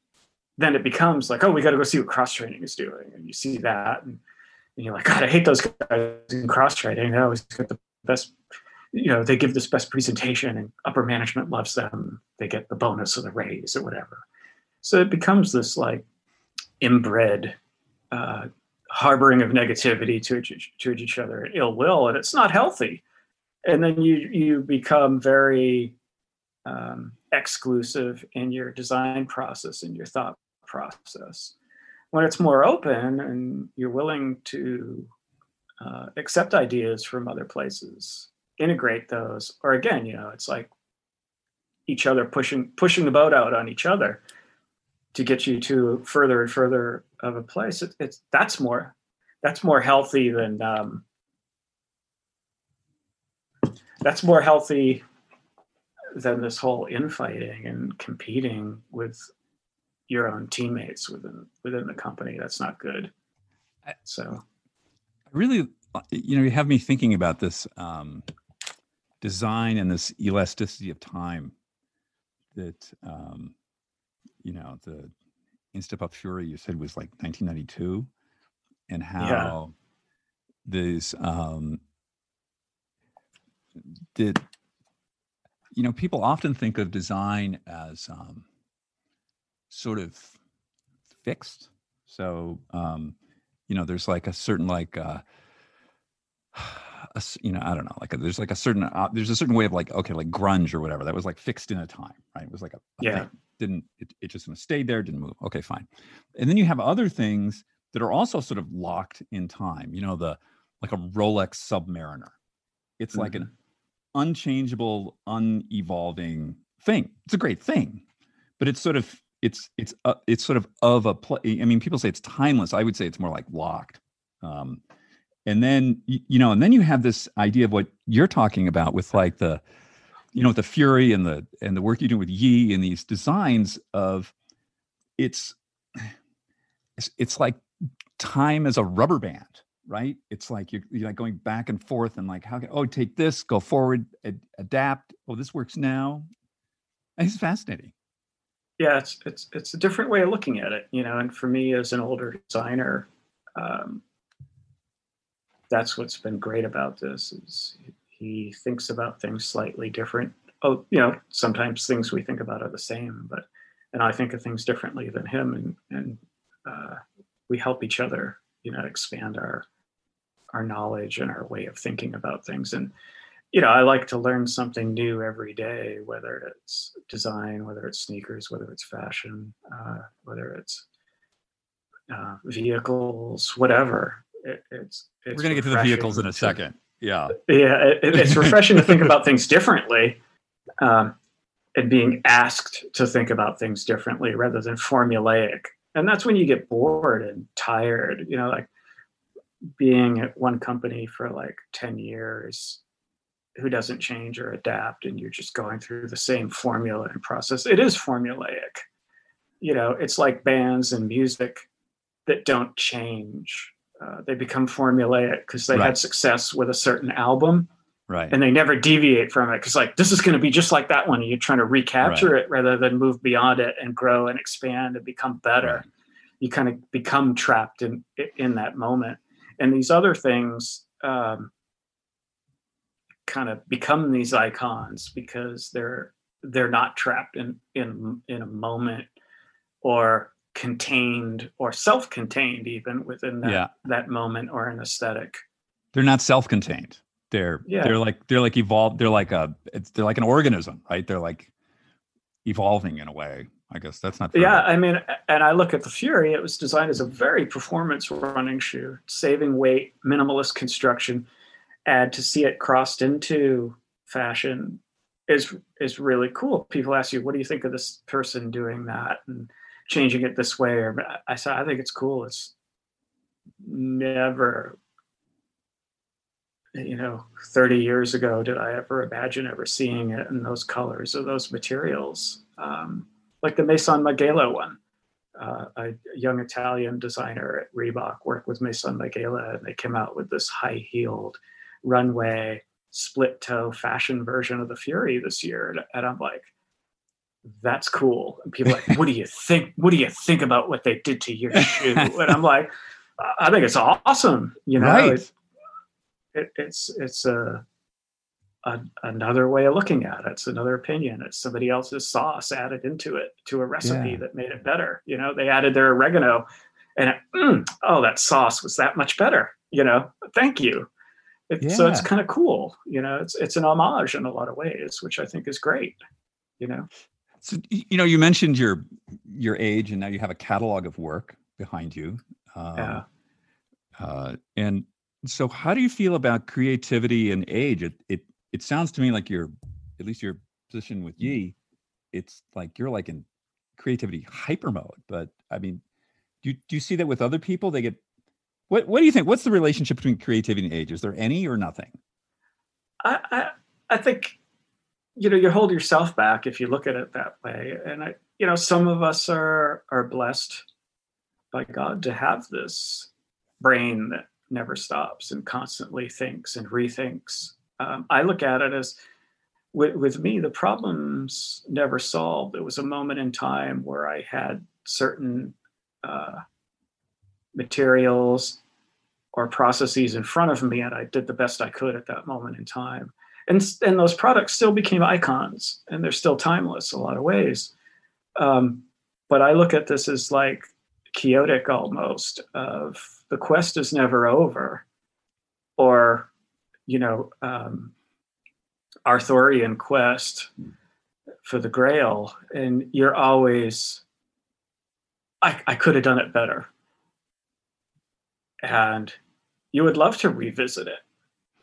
then it becomes like, oh, we got to go see what cross training is doing, and you see that, and, and you're like, God, I hate those guys in cross training. They always get the best, you know, they give this best presentation, and upper management loves them. They get the bonus or the raise or whatever. So it becomes this like inbred uh, harboring of negativity to to each other, ill will, and it's not healthy. And then you you become very um, exclusive in your design process and your thought process. When it's more open and you're willing to uh, accept ideas from other places, integrate those, or again, you know, it's like each other pushing pushing the boat out on each other to get you to further and further of a place. It, it's that's more that's more healthy than um, that's more healthy than this whole infighting and competing with your own teammates within within the company. That's not good. So, I really, you know, you have me thinking about this um, design and this elasticity of time that, um, you know, the Instapuff Fury you said was like 1992, and how yeah. this um, did you know people often think of design as um, sort of fixed so um, you know there's like a certain like uh, a, you know i don't know like a, there's like a certain uh, there's a certain way of like okay like grunge or whatever that was like fixed in a time right it was like a, yeah thing. didn't it, it just stayed there didn't move okay fine and then you have other things that are also sort of locked in time you know the like a rolex submariner it's mm-hmm. like an unchangeable, unevolving thing. It's a great thing, but it's sort of it's it's uh, it's sort of of a play. I mean, people say it's timeless. I would say it's more like locked. Um, and then you know, and then you have this idea of what you're talking about with like the, you know, the fury and the and the work you do with Ye and these designs of, it's, it's, it's like time as a rubber band right? It's like you're, you're like going back and forth and like, how can, oh, take this, go forward, ad- adapt. Oh, this works now. It's fascinating. Yeah, it's, it's, it's a different way of looking at it, you know, and for me as an older designer, um, that's what's been great about this is he thinks about things slightly different. Oh, you know, sometimes things we think about are the same, but, and I think of things differently than him and, and, uh, we help each other you know expand our our knowledge and our way of thinking about things and you know i like to learn something new every day whether it's design whether it's sneakers whether it's fashion uh, whether it's uh, vehicles whatever it, it's, it's we're going to get to the vehicles in a second Yeah. Yeah. It, it's refreshing to think about things differently um, and being asked to think about things differently rather than formulaic. And that's when you get bored and tired, you know, like being at one company for like 10 years who doesn't change or adapt and you're just going through the same formula and process it is formulaic you know it's like bands and music that don't change uh, they become formulaic because they Right. had success with a certain album Right. and they never deviate from it because like this is going to be just like that one and you're trying to recapture it rather than move beyond it and grow and expand and become better Right. you kind of become trapped in in that moment and these other things um, kind of become these icons because they're they're not trapped in in in a moment or contained or self-contained even within that Yeah. that moment or an aesthetic They're not self-contained. They're Yeah. they're like they're like evolved. They're like a it's they're like an organism, right? They're like evolving in a way. I guess that's not. fair. Yeah, I mean, and I look at the Fury. It was designed as a very performance running shoe, saving weight, minimalist construction. And to see it crossed into fashion is is really cool. People ask you, "What do you think of this person doing that and changing it this way?" Or I said, "I think it's cool. It's never." You know, 30 years ago, did I ever imagine ever seeing it in those colors or those materials? Um, like the Maison Margiela one. Uh, a young Italian designer at Reebok worked with Maison Margiela, and they came out with this high-heeled runway split toe fashion version of the Fury this year, and, and I'm like, that's cool. And people are like, what do you think? What do you think about what they did to your shoe? And I'm like, I think it's awesome. You know, right. it, it, it's it's a, a another way of looking at it. It's another opinion. It's somebody else's sauce added into it to a recipe Yeah. that made it better. You know, they added their oregano, and it, mm, oh, that sauce was that much better. You know, thank you. It, So it's kind of cool. You know, it's it's an homage in a lot of ways, which I think is great. You know, So you know, you mentioned your your age, and now you have a catalog of work behind you. Um, Yeah. Uh, and so, how do you feel about creativity and age? It it it sounds to me like you're, at least your position with Ye, it's like you're like in creativity hyper mode. But I mean, do you, do you see that with other people? They get what what do you think? What's the relationship between creativity and age? Is there any or nothing? I, I I think you know you hold yourself back if you look at it that way. And i you know some of us are are blessed by god to have this brain that never stops and constantly thinks and rethinks. Um, i look at it as with, with me the problems never solved. There was a moment in time where i had certain uh, materials or processes in front of me and i did the best i could at that moment in time and and those products still became icons and they're still timeless in a lot of ways. Um, but i look at this as like chaotic almost of the quest is never over. Or you know um, arthurian quest for the grail and you're always i, I could have done it better. And you would love to revisit it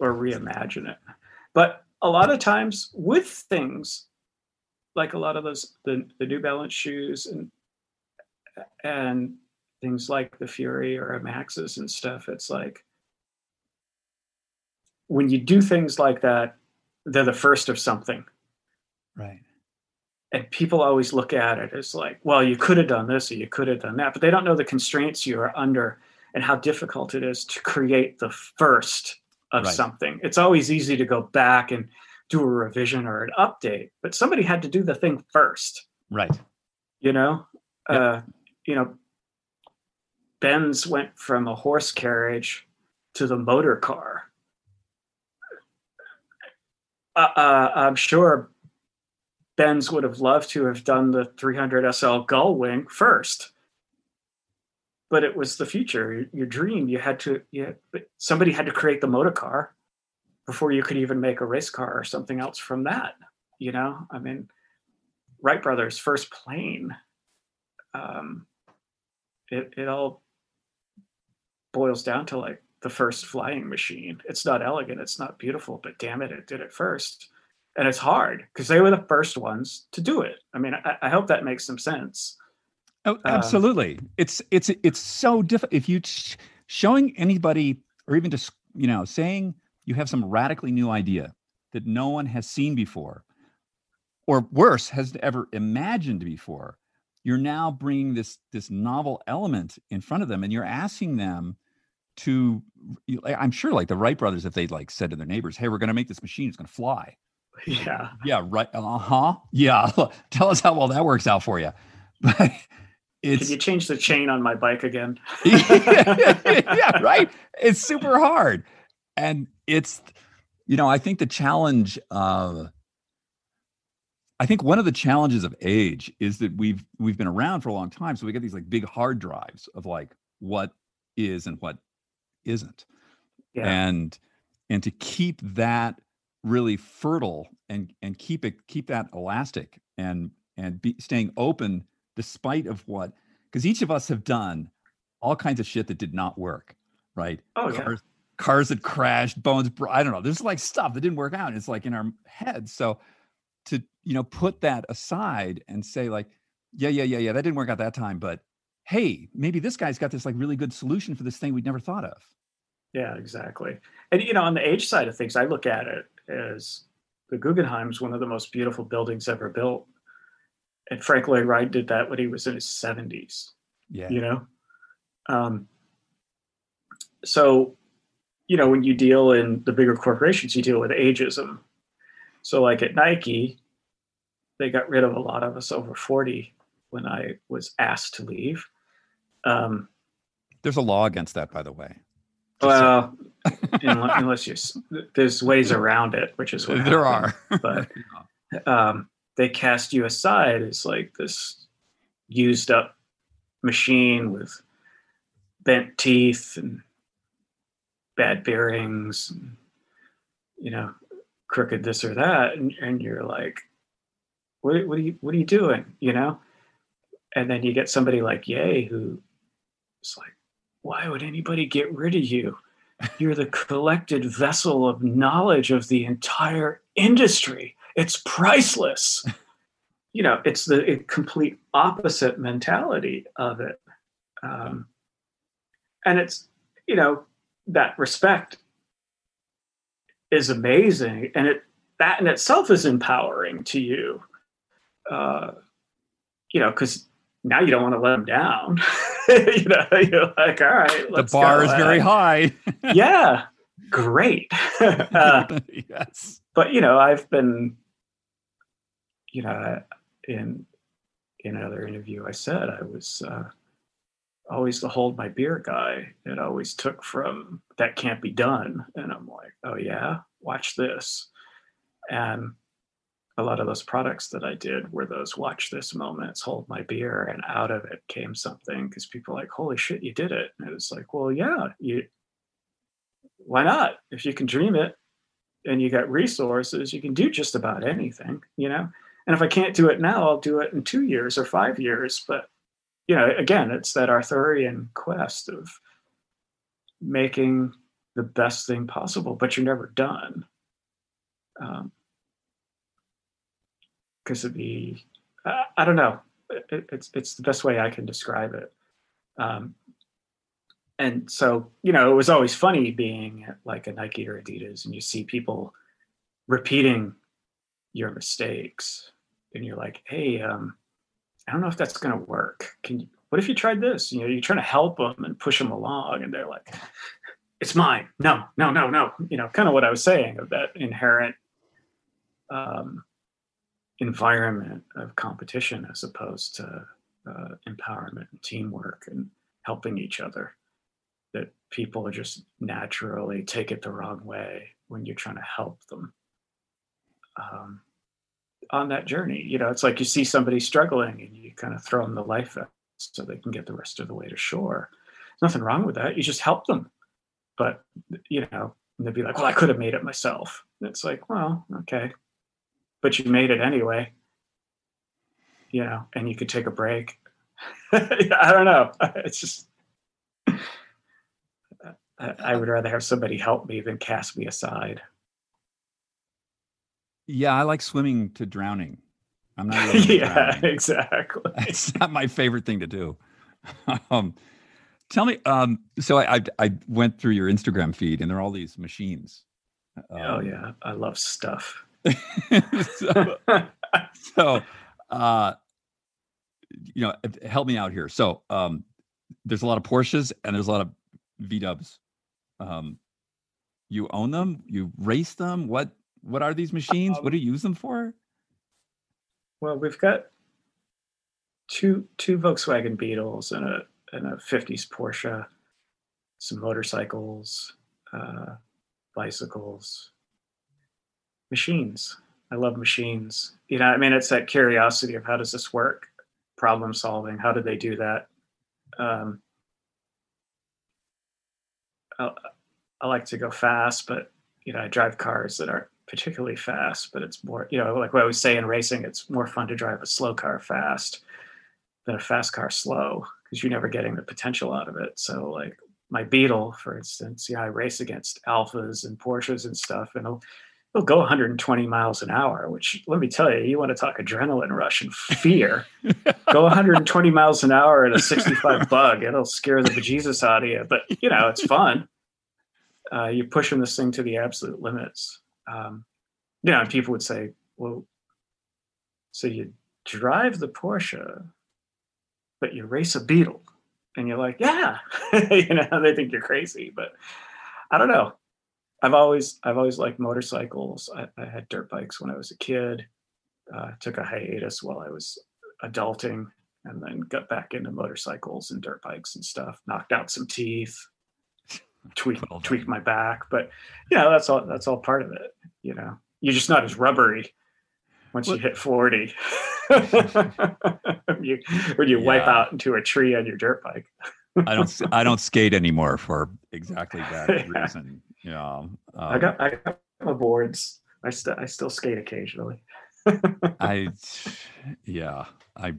or reimagine it but a lot of times with things like a lot of those the, the new balance shoes and and things like the fury or a maxis and stuff it's like when you do things like that they're the first of something Right. and people always look at it as like well you could have done this or you could have done that but they don't know the constraints you are under and how difficult it is to create the first of Right. something it's always easy to go back and do a revision or an update but somebody had to do the thing first Right. you know Yep. uh you know benz went from a horse carriage to the motor car uh, uh, i'm sure benz would have loved to have done the 300 sl gull wing first but it was the future your, dream you had to you had, somebody had to create the motor car before you could even make a race car or something else from that you know i mean wright brothers first plane um, it, it all boils down to like the first flying machine. It's not elegant, it's not beautiful, but damn it, it did it first. And it's hard because they were the first ones to do it. I mean, I, I hope that makes some sense. Oh, um, absolutely. Um, it's it's it's so difficult if you sh- showing anybody or even just you know saying you have some radically new idea that no one has seen before or worse has ever imagined before you're now bringing this this novel element in front of them and you're asking them to i'm sure like the wright brothers if they'd like said to their neighbors hey we're going to make this machine it's going to fly. Yeah. Yeah right uh-huh yeah. Tell us how well that works out for you but it's can you change the chain on my bike again? Yeah right? It's super hard. And it's you know i think the challenge of I think one of the challenges of age is that we've we've been around for a long time, so we get these like big hard drives of like what is and what isn't, yeah. and and to keep that really fertile and and keep it keep that elastic and and be staying open despite of what because each of us have done all kinds of shit that did not work, right? Oh cars, yeah. Cars that crashed, bones. I don't know. There's like stuff that didn't work out. It's like in our heads. So to you know put that aside and say like yeah yeah yeah yeah that didn't work out that time but hey maybe this guy's got this like really good solution for this thing we'd never thought of yeah exactly and you know on the age side of things i look at it as the guggenheim's one of the most beautiful buildings ever built and frank lloyd wright did that when he was in his 70s yeah you know um so you know when you deal in the bigger corporations you deal with ageism so, like at Nike, they got rid of a lot of us over 40 when I was asked to leave. Um, There's a law against that, by the way. well, unless you, there's ways around it, which is what there happened. are. but um, they cast you aside as like this used up machine with bent teeth and bad bearings, and, you know, crooked this or that and, and you're like what, what are you what are you doing? You know? And then you get somebody like Ye who is like why would anybody get rid of you? You're the collected vessel of knowledge of the entire industry it's priceless. You know it's the complete opposite mentality of it. Um, and it's you know that respect is amazing and it that in itself is empowering to you. Uh you know because now you don't want to let them down. You know you're like all right the bar is very high. Yeah great. Uh, yes. but you know i've been you know in in another interview i said i was uh always the hold my beer guy. It always took from that can't be done. And I'm like, oh yeah, watch this. And a lot of those products that I did were those watch this moments, hold my beer, and out of it came something because people like, holy shit, you did it. And it was like, well, yeah, you why not? If you can dream it and you got resources, you can do just about anything, you know? And if I can't do it now, I'll do it in two years or five years. But you know, again, it's that Arthurian quest of making the best thing possible, but you're never done. Because um, of the, I, I, don't know, it, it's it's the best way I can describe it. Um, and so, you know, it was always funny being at like a Nike or Adidas, and you see people repeating your mistakes, and you're like, hey, um, I don't know if that's going to work. Can you, what if you tried this? You know, you're trying to help them and push them along, and they're like, it's mine. No, no, no, no. You know, kind of what I was saying of that inherent um, environment of competition as opposed to uh, empowerment and teamwork and helping each other. That people just naturally take it the wrong way when you're trying to help them. Um, on that journey. You know, it's like you see somebody struggling and you kind of throw them the life vest so they can get the rest of the way to shore. Nothing wrong with that. You just help them. But, you know, they'd be like, well, I could have made it myself. And it's like, well, okay. But you made it anyway. You know, and you could take a break. I don't know. It's just, I would rather have somebody help me than cast me aside. Yeah, I like swimming to drowning. I'm not. Really yeah, drowning. exactly. It's not my favorite thing to do. um, tell me. Um, so I, I I went through your Instagram feed, and there are all these machines. oh Um, yeah, I love stuff. so, so uh you know help me out here so um there's a lot of porsches and there's a lot of v-dubs um you own them you race them what what are these machines what Um, do you use them for Well, we've got two two Volkswagen Beetles and a and a '50s Porsche, some motorcycles, uh, bicycles, machines. I love machines. You know, I mean, it's that curiosity of how does this work, problem solving. How did they do that? Um, I, I like to go fast, but you know, I drive cars that aren't particularly fast, but it's more, you know, like what I always say in racing, it's more fun to drive a slow car fast than a fast car slow because you're never getting the potential out of it. So, like my Beetle, for instance, yeah, I race against Alfas and Porsches and stuff, and it'll, it'll go 120 miles an hour, which let me tell you, you want to talk adrenaline rush and fear. go 120 miles an hour in a 65 bug, it'll scare the bejesus out of you, but you know, it's fun. Uh, you're pushing this thing to the absolute limits um, you know, people would say, well, so you drive the Porsche, but you race a Beetle. And you're like, yeah, you know, they think you're crazy, but I don't know. I've always, I've always liked motorcycles. I, I had dirt bikes when I was a kid. Uh, took a hiatus while I was adulting, and then got back into motorcycles and dirt bikes and stuff. Knocked out some teeth, tweaked Well tweaked my back, but yeah, that's all. That's all part of it. You know, you're just not as rubbery once you hit forty. you, when you wipe out into a tree on your dirt bike. i don't I don't skate anymore for exactly that Yeah. reason Yeah, know I um, got I got my boards. I still I still skate occasionally. I, yeah, I,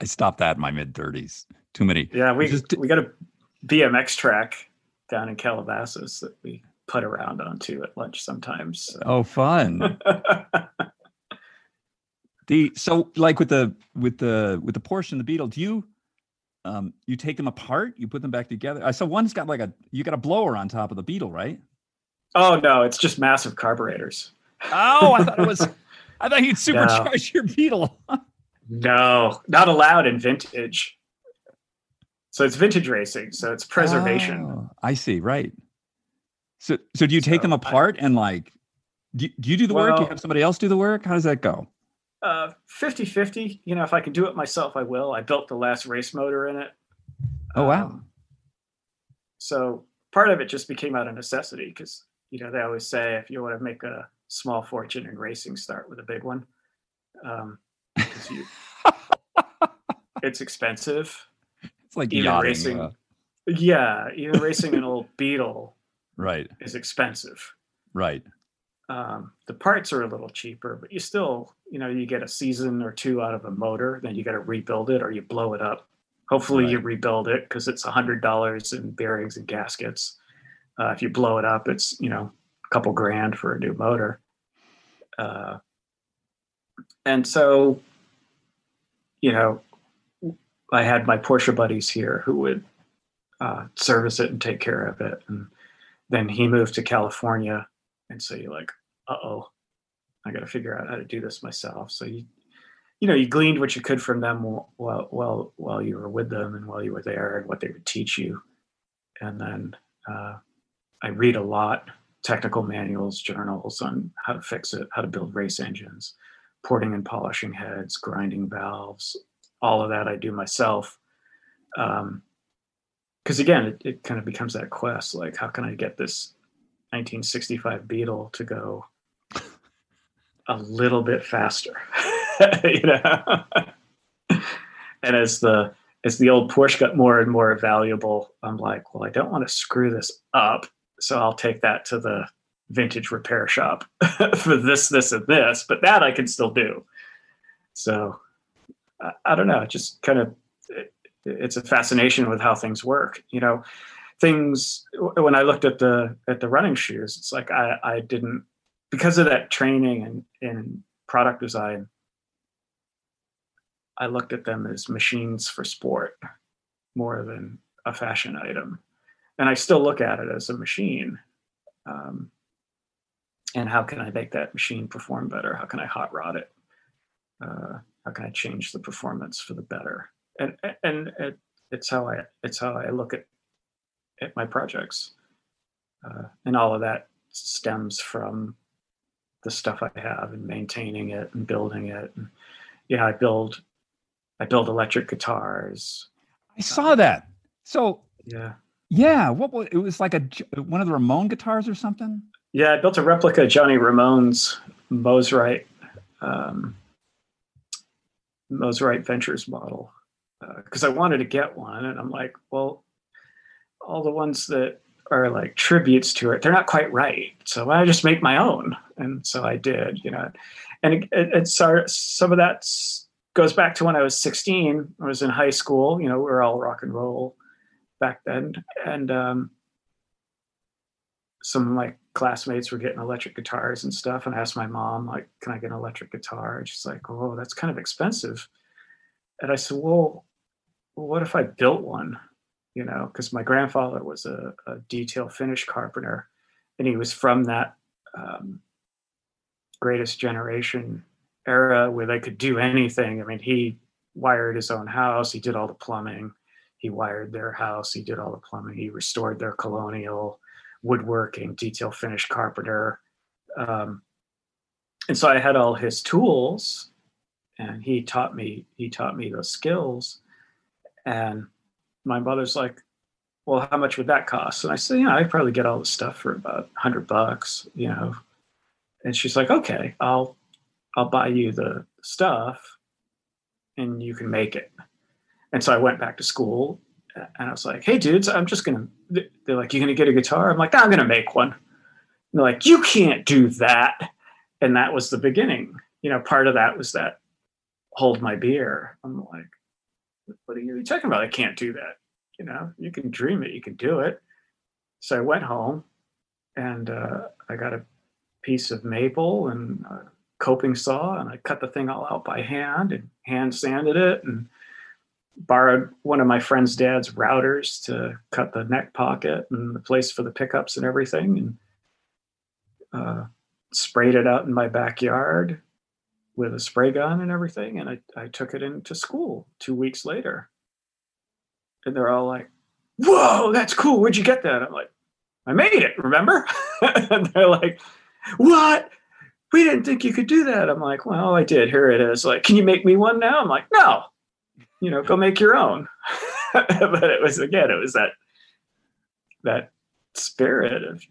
I stopped that in my mid thirties. Too many. Yeah, we Just- we got a BMX track down in Calabasas that we put around onto at lunch sometimes. so. Oh, fun. the so like with the with the with the Porsche and the Beetle, do you um you take them apart? You put them back together? I saw one's got like a you got a blower on top of the Beetle, right? oh no, it's just massive carburetors. Oh, I thought it was. I thought you'd supercharge your Beetle. No, not allowed in vintage. So it's vintage racing, so it's preservation. Oh, I see. Right. So so do you take So them I- apart and like do, do you do the work? You have somebody else do the work? How does that go? Uh 50-50. You know, if I can do it myself, I will. I built the last race motor in it. Oh wow. Um, so part of it just became out of necessity because you know they always say if you want to make a small fortune in racing, start with a big one. Um, you, it's expensive. It's like even yachting. racing- uh, Yeah, even racing an old Beetle right. is expensive. Right. Um, the parts are a little cheaper, but you still, you know, you get a season or two out of a motor, then you got to rebuild it or you blow it up. Hopefully, you rebuild it because it's a hundred dollars in bearings and gaskets. Uh, if you blow it up, it's you know a couple grand for a new motor. Uh, and so, you know, I had my Porsche buddies here who would uh, service it and take care of it, and then he moved to California. And so you're like uh-oh i got to figure out how to do this myself. So you you know you gleaned what you could from them while while while, while you were with them and while you were there and what they would teach you. And then uh, i read a lot technical manuals journals on how to fix it how to build race engines porting and polishing heads grinding valves all of that i do myself um, because again it, it kind of becomes that quest like how can i get this 1965 Beetle to go a little bit faster, you know. and as the as the old Porsche got more and more valuable, I'm like, well, I don't want to screw this up, so I'll take that to the vintage repair shop for this, this, and this. But that I can still do. So I, don't know. Just kind of it, it's a fascination with how things work. You know, things when I looked at the at the running shoes, it's like I I didn't because of that training and in product design. I looked at them as machines for sport more than a fashion item, and I still look at it as a machine. Um, and how can I make that machine perform better? How can I hot rod it? Uh, how can I change the performance for the better? And and it, it's how I it's how I look at at my projects, uh, and all of that stems from the stuff I have and maintaining it and building it. And, yeah, I build I build electric guitars. I saw that. So yeah, yeah. What was it? Was like a one of the Ramone guitars or something. Yeah, I built a replica Johnny Ramone's Mosrite um, Mosrite Ventures model because uh, I wanted to get one, and I'm like, well, all the ones that are like tributes to it, they're not quite right. So I just make my own, and so I did, you know. And it, it, it's our, some of that goes back to when I was 16. I was in high school. You know, we were all rock and roll back then, and um, some my classmates were getting electric guitars and stuff. And I asked my mom, like, "Can I get an electric guitar?" And she's like, "Oh, that's kind of expensive." And I said, "Well, what if I built one?" You know, because my grandfather was a, a, detail finish carpenter, and he was from that um, greatest generation era where they could do anything. I mean, he wired his own house. He did all the plumbing. He wired their house. He did all the plumbing. He restored their colonial woodworking, detail finish carpenter. Um, and so I had all his tools and he taught me, he taught me those skills. And my mother's like, well, how much would that cost? And I said, yeah, I'd probably get all the stuff for about hundred bucks, you know? And she's like, okay, I'll, I'll buy you the stuff and you can make it. And so I went back to school and I was like, hey dudes, I'm just gonna they're like, "You're gonna get a guitar? I'm like, I'm gonna make one. And they're like, you can't do that. And that was the beginning. You know, part of that was that hold my beer. I'm like, what are you talking about? I can't do that. You know, you can dream it, you can do it. So I went home and uh, I got a piece of maple and a coping saw and I cut the thing all out by hand and hand sanded it and borrowed one of my friend's dad's routers to cut the neck pocket and the place for the pickups and everything and uh, sprayed it out in my backyard with a spray gun and everything. And I, I took it into school two weeks later. And they're all like whoa that's cool. Where'd you get that? I'm like i made it remember? And they're like what? We didn't think you could do that. I'm like well i did. Here it is. Like can you make me one now? I'm like no you know, go make your own. but it was again, it was that that spirit of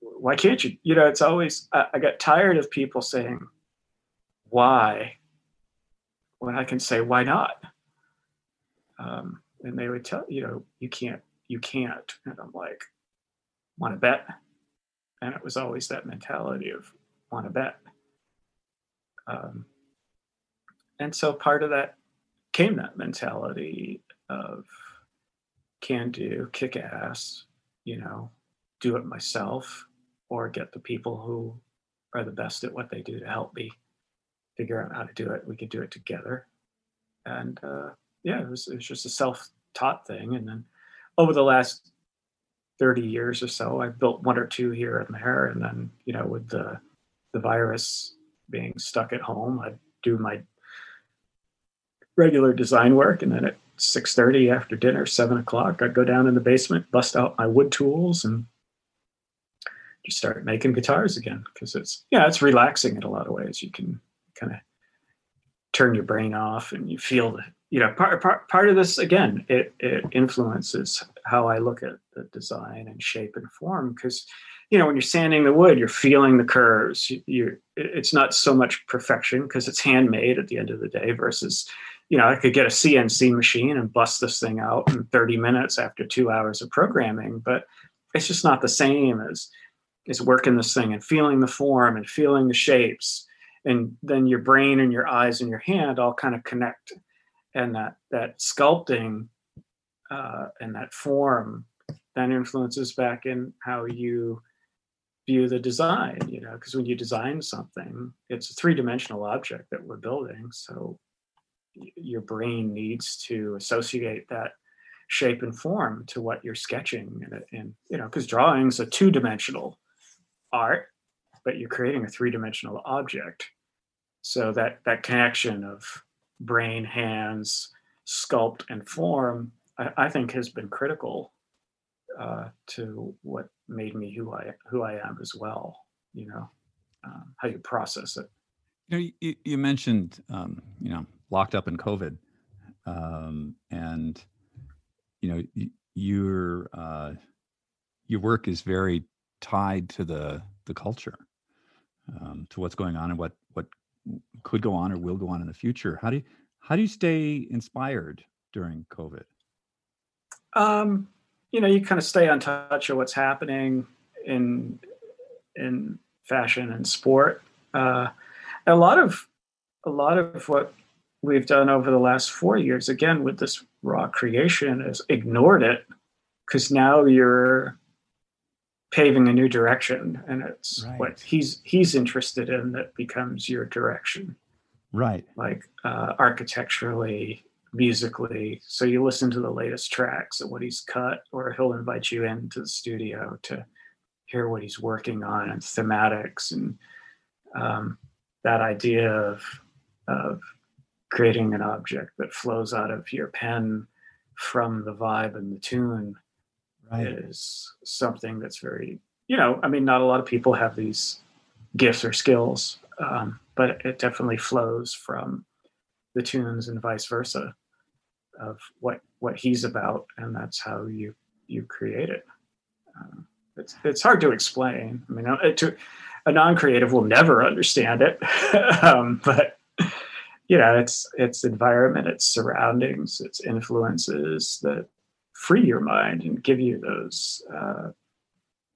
why can't you? You know, it's always I, I got tired of people saying why when I can say why not. Um, and they would tell you know you can't you can't and i'm like want to bet and it was always that mentality of want to bet um, and so part of that came that mentality of can do, kick ass, you know, do it myself, or get the people who are the best at what they do to help me figure out how to do it. We could do it together. And uh, yeah, it was, it was just a self taught thing. And then over the last 30 years or so, I built one or two here and there. And then, you know, with the, the virus being stuck at home, I'd do my regular design work, and then at six thirty after dinner, seven o'clock, I'd go down in the basement, bust out my wood tools, and just start making guitars again because it's yeah, it's relaxing in a lot of ways. You can kind of turn your brain off, and you feel that you know part part part of this again. It it influences how I look at the design and shape and form because you know when you're sanding the wood you're feeling the curves you, you it's not so much perfection because it's handmade at the end of the day versus you know, I could get a CNC machine and bust this thing out in 30 minutes after two hours of programming, but it's just not the same as as working this thing and feeling the form and feeling the shapes. And then your brain and your eyes and your hand all kind of connect. And that that sculpting uh, and that form, then influences back in how you view the design you know because when you design something it's a three-dimensional object that we're building so your brain needs to associate that shape and form to what you're sketching. And, and you know because drawing's a two-dimensional art but you're creating a three-dimensional object. So that that connection of brain hands sculpt and form i, I think has been critical uh, to what made me who i who i am as well you know um, how you process it. You know you, you mentioned um, you know locked up in covid. Um, and you know your uh, your work is very tied to the the culture um, to what's going on and what what could go on or will go on in the future. How do you how do you stay inspired during covid? Um you know you kind of stay on touch of what's happening in in fashion and sport. Uh a lot of a lot of what we've done over the last four years again with this raw creation is ignored it because now you're paving a new direction and it's Right. what he's he's interested in that becomes your direction. Right. Like uh, architecturally musically. So you listen to the latest tracks of what he's cut or he'll invite you into the studio to hear what he's working on and thematics and um, that idea of of creating an object that flows out of your pen from the vibe and the tune right. is something that's very you know i mean not a lot of people have these gifts or skills um, but it definitely flows from the tunes and vice versa of what what he's about and that's how you you create it. Um, it's it's hard to explain. I mean uh, to a non-creative will never understand it. Um, but you know it's it's environment it's surroundings it's influences that free your mind and give you those uh,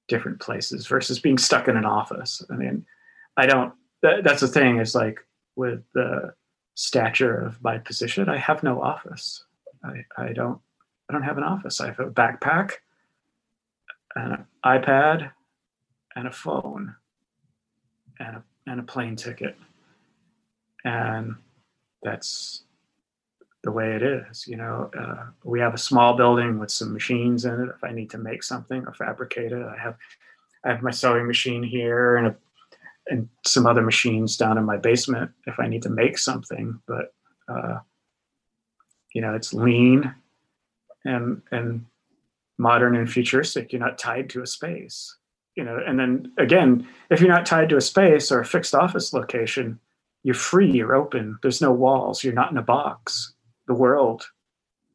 different places versus being stuck in an office. I mean, I don't. That, that's the thing is like with the stature of my position, I have no office. I, I don't. I don't have an office. I have a backpack, and an iPad, and a phone, and a, and a plane ticket, and that's the way it is. You know, uh, we have a small building with some machines in it. If I need to make something or fabricate it, I have I have my sewing machine here and a, and some other machines down in my basement if I need to make something. But uh, you know, it's lean and and modern and futuristic. You're not tied to a space. You know, and then again, if you're not tied to a space or a fixed office location, you're free. You're open. There's no walls. You're not in a box the world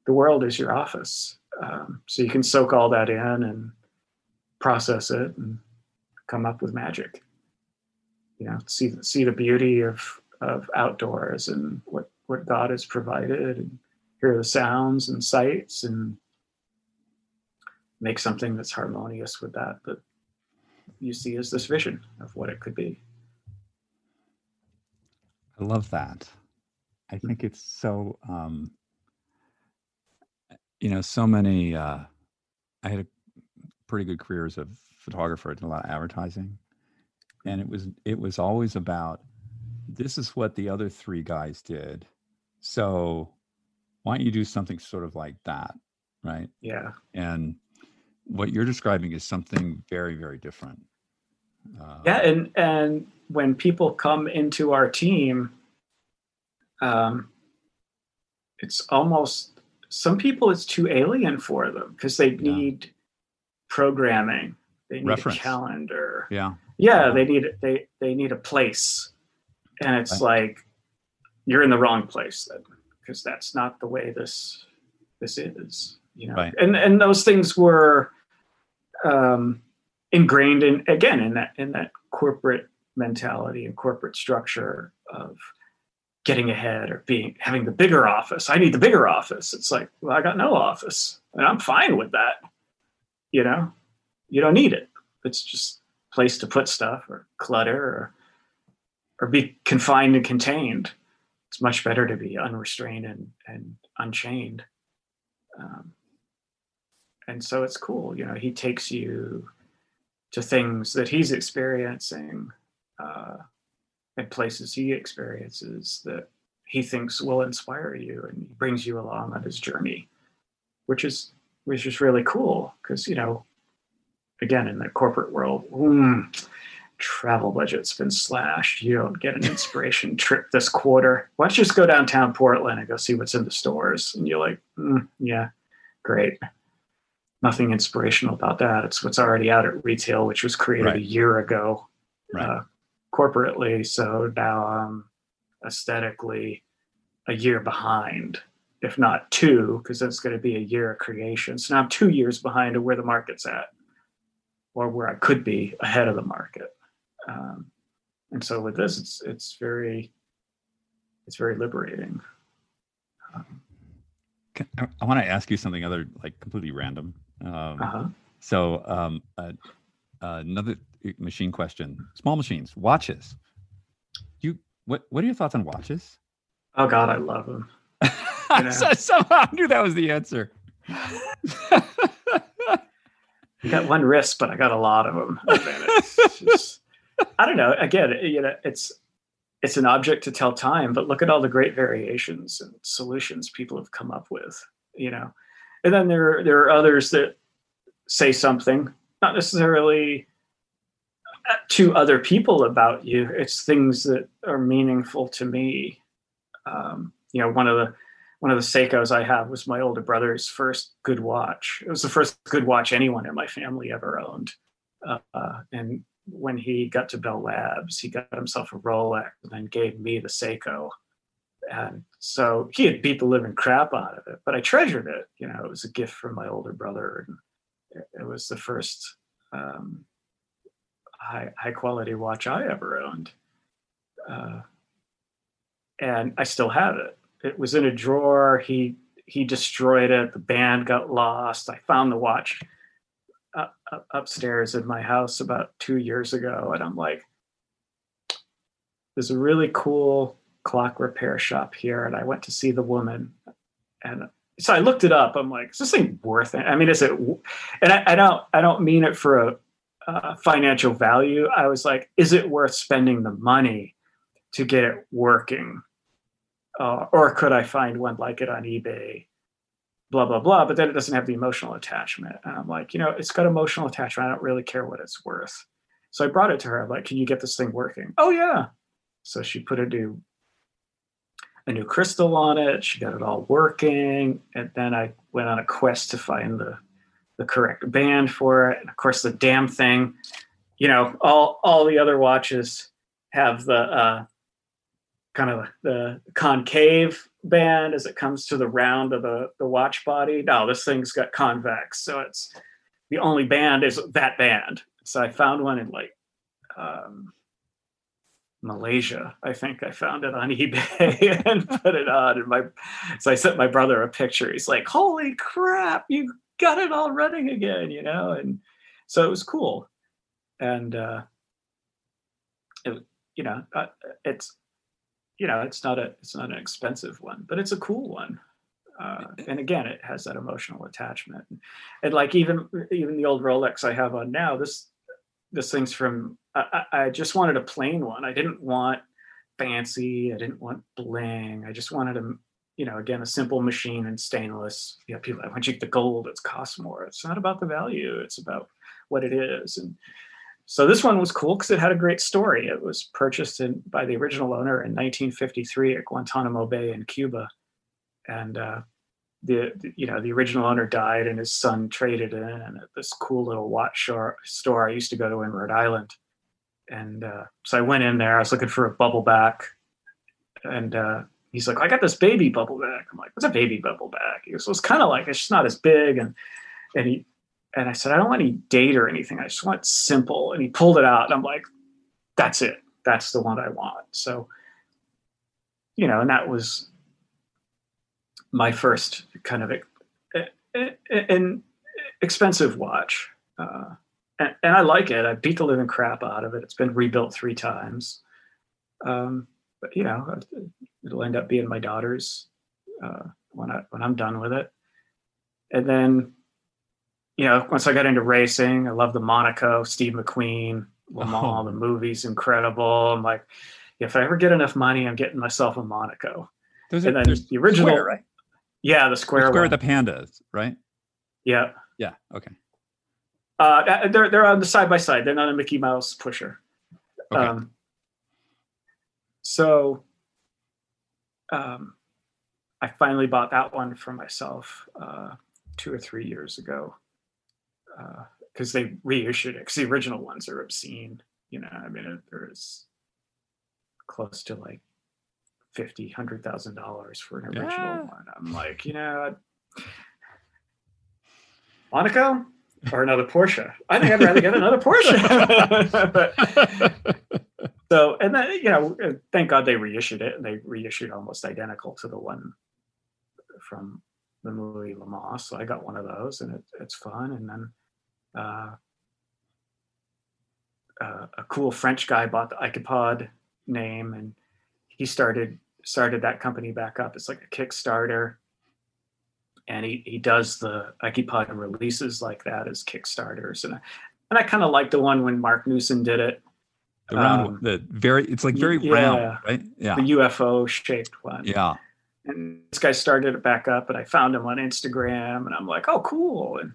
the world is your office um, so you can soak all that in and process it and come up with magic you know see see the beauty of of outdoors and what what god has provided and hear the sounds and sights and make something that's harmonious with that that you see as this vision of what it could be I love that. I think it's so um you know, so many uh I had a pretty good career as a photographer, I did a lot of advertising. And it was it was always about this is what the other three guys did. So why don't you do something sort of like that? Right. yeah And what you're describing is something very, very different. Uh, yeah and and when people come into our team um it's almost some people it's too alien for them because they Yeah. need programming they need Reference. a calendar Yeah. yeah Yeah. they need they they need a place and it's Right. like you're in the wrong place then because that's not the way this this is you know Right. and and those things were um ingrained in again in that in that corporate mentality and corporate structure of getting ahead or being having the bigger office. I need the bigger office. It's like well i got no office and i'm fine with that. You know you don't need it. It's just place to put stuff or clutter or or be confined and contained. It's much better to be unrestrained and and unchained. Um, and so it's cool. You know, he takes you to things that he's experiencing uh, and places he experiences that he thinks will inspire you, and he brings you along on his journey, which is which is really cool because you know, again, in the corporate world. Mm, travel budget's been slashed. You don't get an inspiration trip this quarter. Why don't you just go downtown Portland and go see what's in the stores? And you're like, mm, yeah, great. Nothing inspirational about that. It's what's already out at retail, which was created right. a year ago right. uh, corporately. So now I'm aesthetically a year behind, if not two, because that's going to be a year of creation. So now I'm two years behind of where the market's at or where I could be ahead of the market. Um, and so with this, it's it's very it's very liberating. Um, I, I want to ask you something other like completely random. Um, uh-huh. So um, uh, another machine question: small machines, watches. You what? What are your thoughts on watches? Oh God, I love them. You know? Somehow I knew that was the answer. I got one wrist, but I got a lot of them. just, I don't know. Again, you know, it's it's an object to tell time, but look at all the great variations and solutions people have come up with. You know, and then there there are others that say something, not necessarily to other people about you. It's things that are meaningful to me. Um, you know, one of the one of the Seikos I have was my older brother's first good watch. It was the first good watch anyone in my family ever owned. Uh, and when he got to Bell Labs, he got himself a Rolex and then gave me the Seiko. And so he had beat the living crap out of it, but I treasured it. You know, it was a gift from my older brother, and it was the first um, high high quality watch I ever owned. Uh, and I still have it. It was in a drawer. He he destroyed it. The band got lost. I found the watch up, upstairs in my house about two years ago, and I'm like, there's a really cool clock repair shop here, and I went to see the woman, and so I looked it up. I'm like, is this thing worth it? I mean, is it? And I, I don't, I don't mean it for a, financial value. I was like, is it worth spending the money to get it working? Uh, or could I find one like it on eBay blah blah blah but then it doesn't have the emotional attachment and i'm like you know it's got emotional attachment i don't really care what it's worth so i brought it to her i'm like can you get this thing working oh yeah so she put a new a new crystal on it she got it all working and then i went on a quest to find the the correct band for it and of course the damn thing you know all all the other watches have the uh kind of the concave band as it comes to the round of the, the watch body. No, this thing's got convex. So it's the only band is that band. So I found one in like um, Malaysia. I think I found it on eBay and put it on. And my so I sent my brother a picture. He's like, "Holy crap, you got it all running again!" You know, and so it was cool. And uh, it, you know, uh, it's you know, it's not a it's not an expensive one, but it's a cool one. Uh, and again, it has that emotional attachment. And like even even the old Rolex I have on now, this this thing's from. I, I just wanted a plain one. I didn't want fancy. I didn't want bling. I just wanted a you know again a simple machine and stainless. You know, people once you get the gold, it costs more. It's not about the value. It's about what it is. And so this one was cool because it had a great story. It was purchased in, by the original owner in 1953 at Guantanamo Bay in Cuba, and uh, the, the, you know the original owner died and his son traded in at this cool little watch store I used to go to in Rhode Island. And uh, so I went in there. I was looking for a bubble back, and uh, he's like, "I got this baby bubble back." I'm like, "What's a baby bubble back?" He goes, "Well, it's kind of like it's just not as big." And and he and I said, I don't want any date or anything. I just want simple. And he pulled it out. And I'm like, that's it. That's the one I want. So, you know, and that was my first kind of an expensive watch. Uh, and, and, I like it. I beat the living crap out of it. It's been rebuilt three times. Um, but you know, it'll end up being my daughter's uh, when I when I'm done with it. And then you know, once I got into racing, I love the Monaco, Steve McQueen, Le Mans, Oh. the movie's incredible. I'm like, if I ever get enough money, I'm getting myself a Monaco. There's, And a, then the original, Square, right? yeah, the square, Square one. with the pandas, right? yeah. Yeah. Okay. Uh, they're they're on the side by side. They're not a Mickey Mouse pusher. Okay. Um, so, um, I finally bought that one for myself uh, two or three years ago because they reissued it. Because the original ones are obscene. You know, I mean, there's close to like fifty, hundred thousand dollars for an original Yeah. one. I'm like, you know, Monaco or another Porsche. I think I'd rather get another Porsche. but, so, and then, you know, uh, thank God they reissued it and they reissued almost identical to the one from the movie Le Mans. So I got one of those and it, it's fun. And then uh, uh, a cool French guy bought the Ikepod name and he started started that company back up. It's like a Kickstarter and he, he does the Ikepod releases like that as Kickstarters. And I, and I kind of like the one when Marc Newson did it, The round, Um, the very, it's like very yeah. round, right? Yeah. the UFO shaped one. Yeah. and this guy started it back up and i found him on instagram and i'm like oh cool and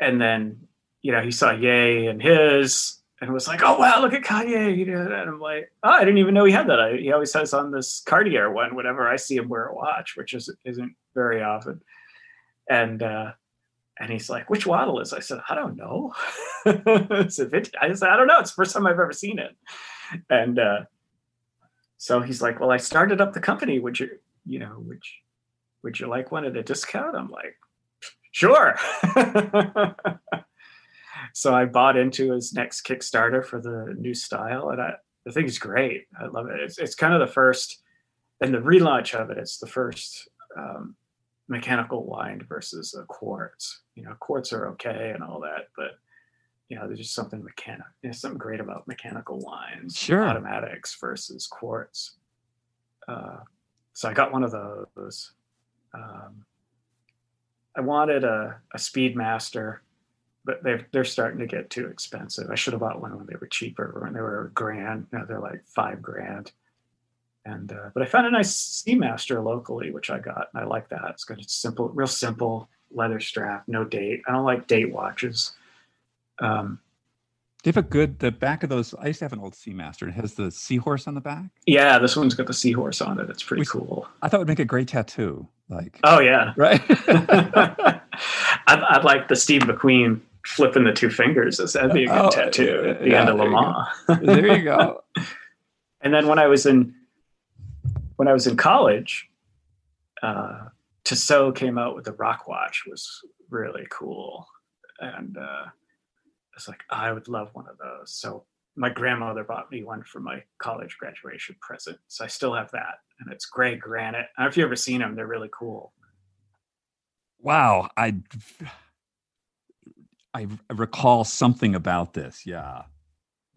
and then you know he saw Ye and his and was like oh wow look at kanye you know, and i'm like oh i didn't even know he had that I, he always has on this cartier one whenever i see him wear a watch which is, isn't very often and uh and he's like which waddle is i said i don't know it's a vintage. i said i don't know it's the first time i've ever seen it and uh so he's like well i started up the company would you you know, would you, would you like one at a discount? I'm like, sure. so I bought into his next Kickstarter for the new style, and I, think it's great. I love it. It's, it's kind of the first, and the relaunch of it, it's the first um, mechanical wind versus a quartz. You know, quartz are okay and all that, but you know, there's just something mechanic. There's something great about mechanical winds, Sure. automatics versus quartz. Uh, so I got one of those. Um, I wanted a, a Speedmaster, but they're they're starting to get too expensive. I should have bought one when they were cheaper, when they were a grand. Now they're like five grand. And uh, but I found a nice Seamaster locally, which I got, and I like that. It's got a simple, real simple leather strap, no date. I don't like date watches. Um, They have a good, the back of those, I used to have an old Seamaster. It has the seahorse on the back. yeah, this one's got the seahorse on it. It's pretty cool. I thought it would make a great tattoo. Like, Oh yeah, right? I'd, I'd like the Steve McQueen flipping the two fingers. That'd be a good Oh, tattoo at the yeah, end of there you Mans. there you go. and then when I was in when I was in college, uh, Tissot came out with the Rock Watch, was really cool, and uh, I was like, I would love one of those. So my grandmother bought me one for my college graduation present, so I still have that, and it's gray granite. I don't know if you've ever seen them; they're really cool. Wow. I, I recall something about this. Yeah.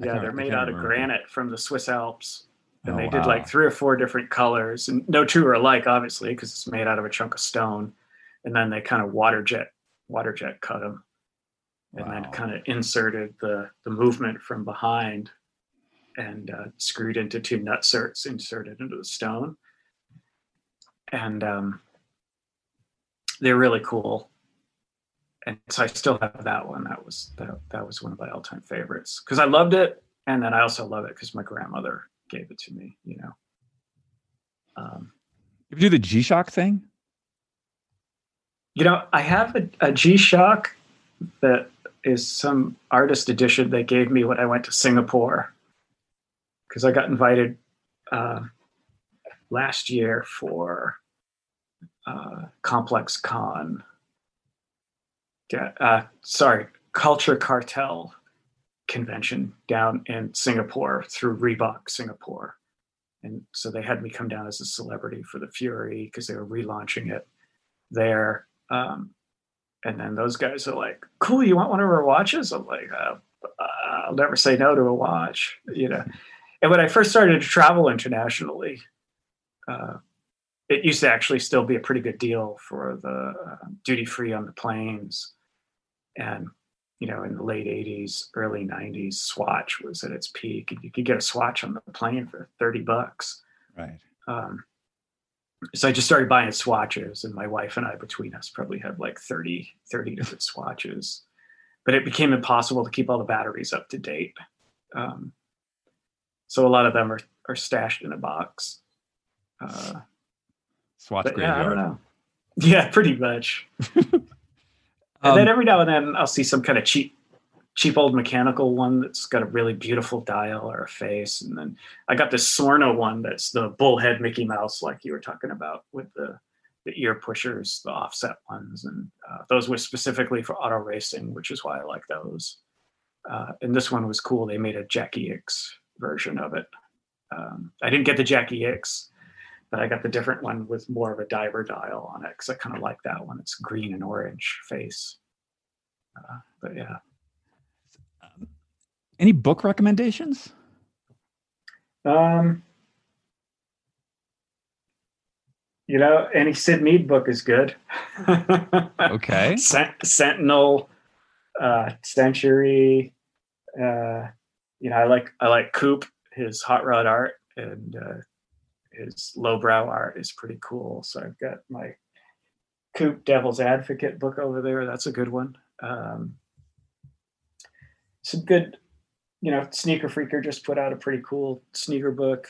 I Yeah, they're made out of granite from the Swiss Alps. And Oh, they did wow. like three or four different colors. And no two are alike obviously because it's made out of a chunk of stone. And then they kind of water jet water jet cut them and Wow. then kind of inserted the the movement from behind and uh, screwed into two nutserts inserted into the stone. And um, they're really cool. And so i still have that one. That was that, that was one of my all-time favorites. Because i loved it and then i also love it because my grandmother gave it to me you know. Um, If you do the G Shock thing, you know i have a, a g-shock that is some artist edition they gave me when i went to singapore. Because i got invited uh, last year for uh, complex con. Yeah, uh, sorry culture cartel convention down in singapore through reebok singapore. And so they had me come down as a celebrity for the fury because they were relaunching it there. Um, and then those guys are like cool you want one of our watches? I'm like uh, i'll never say no to a watch you know. And when i first started to travel internationally uh, it used to actually still be a pretty good deal for the uh, duty free on the planes. And you know, in the late 80s, early 90s, Swatch was at its peak. And you could get a Swatch on the plane for 30 bucks. Right. Um, so I just started buying swatches, and my wife and I, between us, probably have like 30, 30 different swatches. But it became impossible to keep all the batteries up to date. Um, so a lot of them are, are stashed in a box. Uh, Swatch graveyard. yeah, I don't know. Yeah, pretty much. And Um, then every now and then I'll see some kind of cheap, cheap old mechanical one that's got a really beautiful dial or a face. And then I got this Sorno one that's the bullhead Mickey Mouse, like you were talking about with the the ear pushers, the offset ones, and uh, those were specifically for auto racing, which is why I like those. Uh, and this one was cool. They made a Jacky Ickx version of it. Um, I didn't get the Jacky Ickx, but I got the different one with more of a diver dial on it because I kind of like that one. It's green and orange face. Uh, but yeah, any book recommendations? um, you know, any Syd Mead book is good. Okay. Sent- Sentinel, uh, Sentury. Uh, you know, I like I like Coop. His hot rod art and uh, his lowbrow art is pretty cool. So I've got my Coop Devil's Advocate book over there. That's a good one. Um, some good, you know, Sneaker Freaker just put out a pretty cool sneaker book.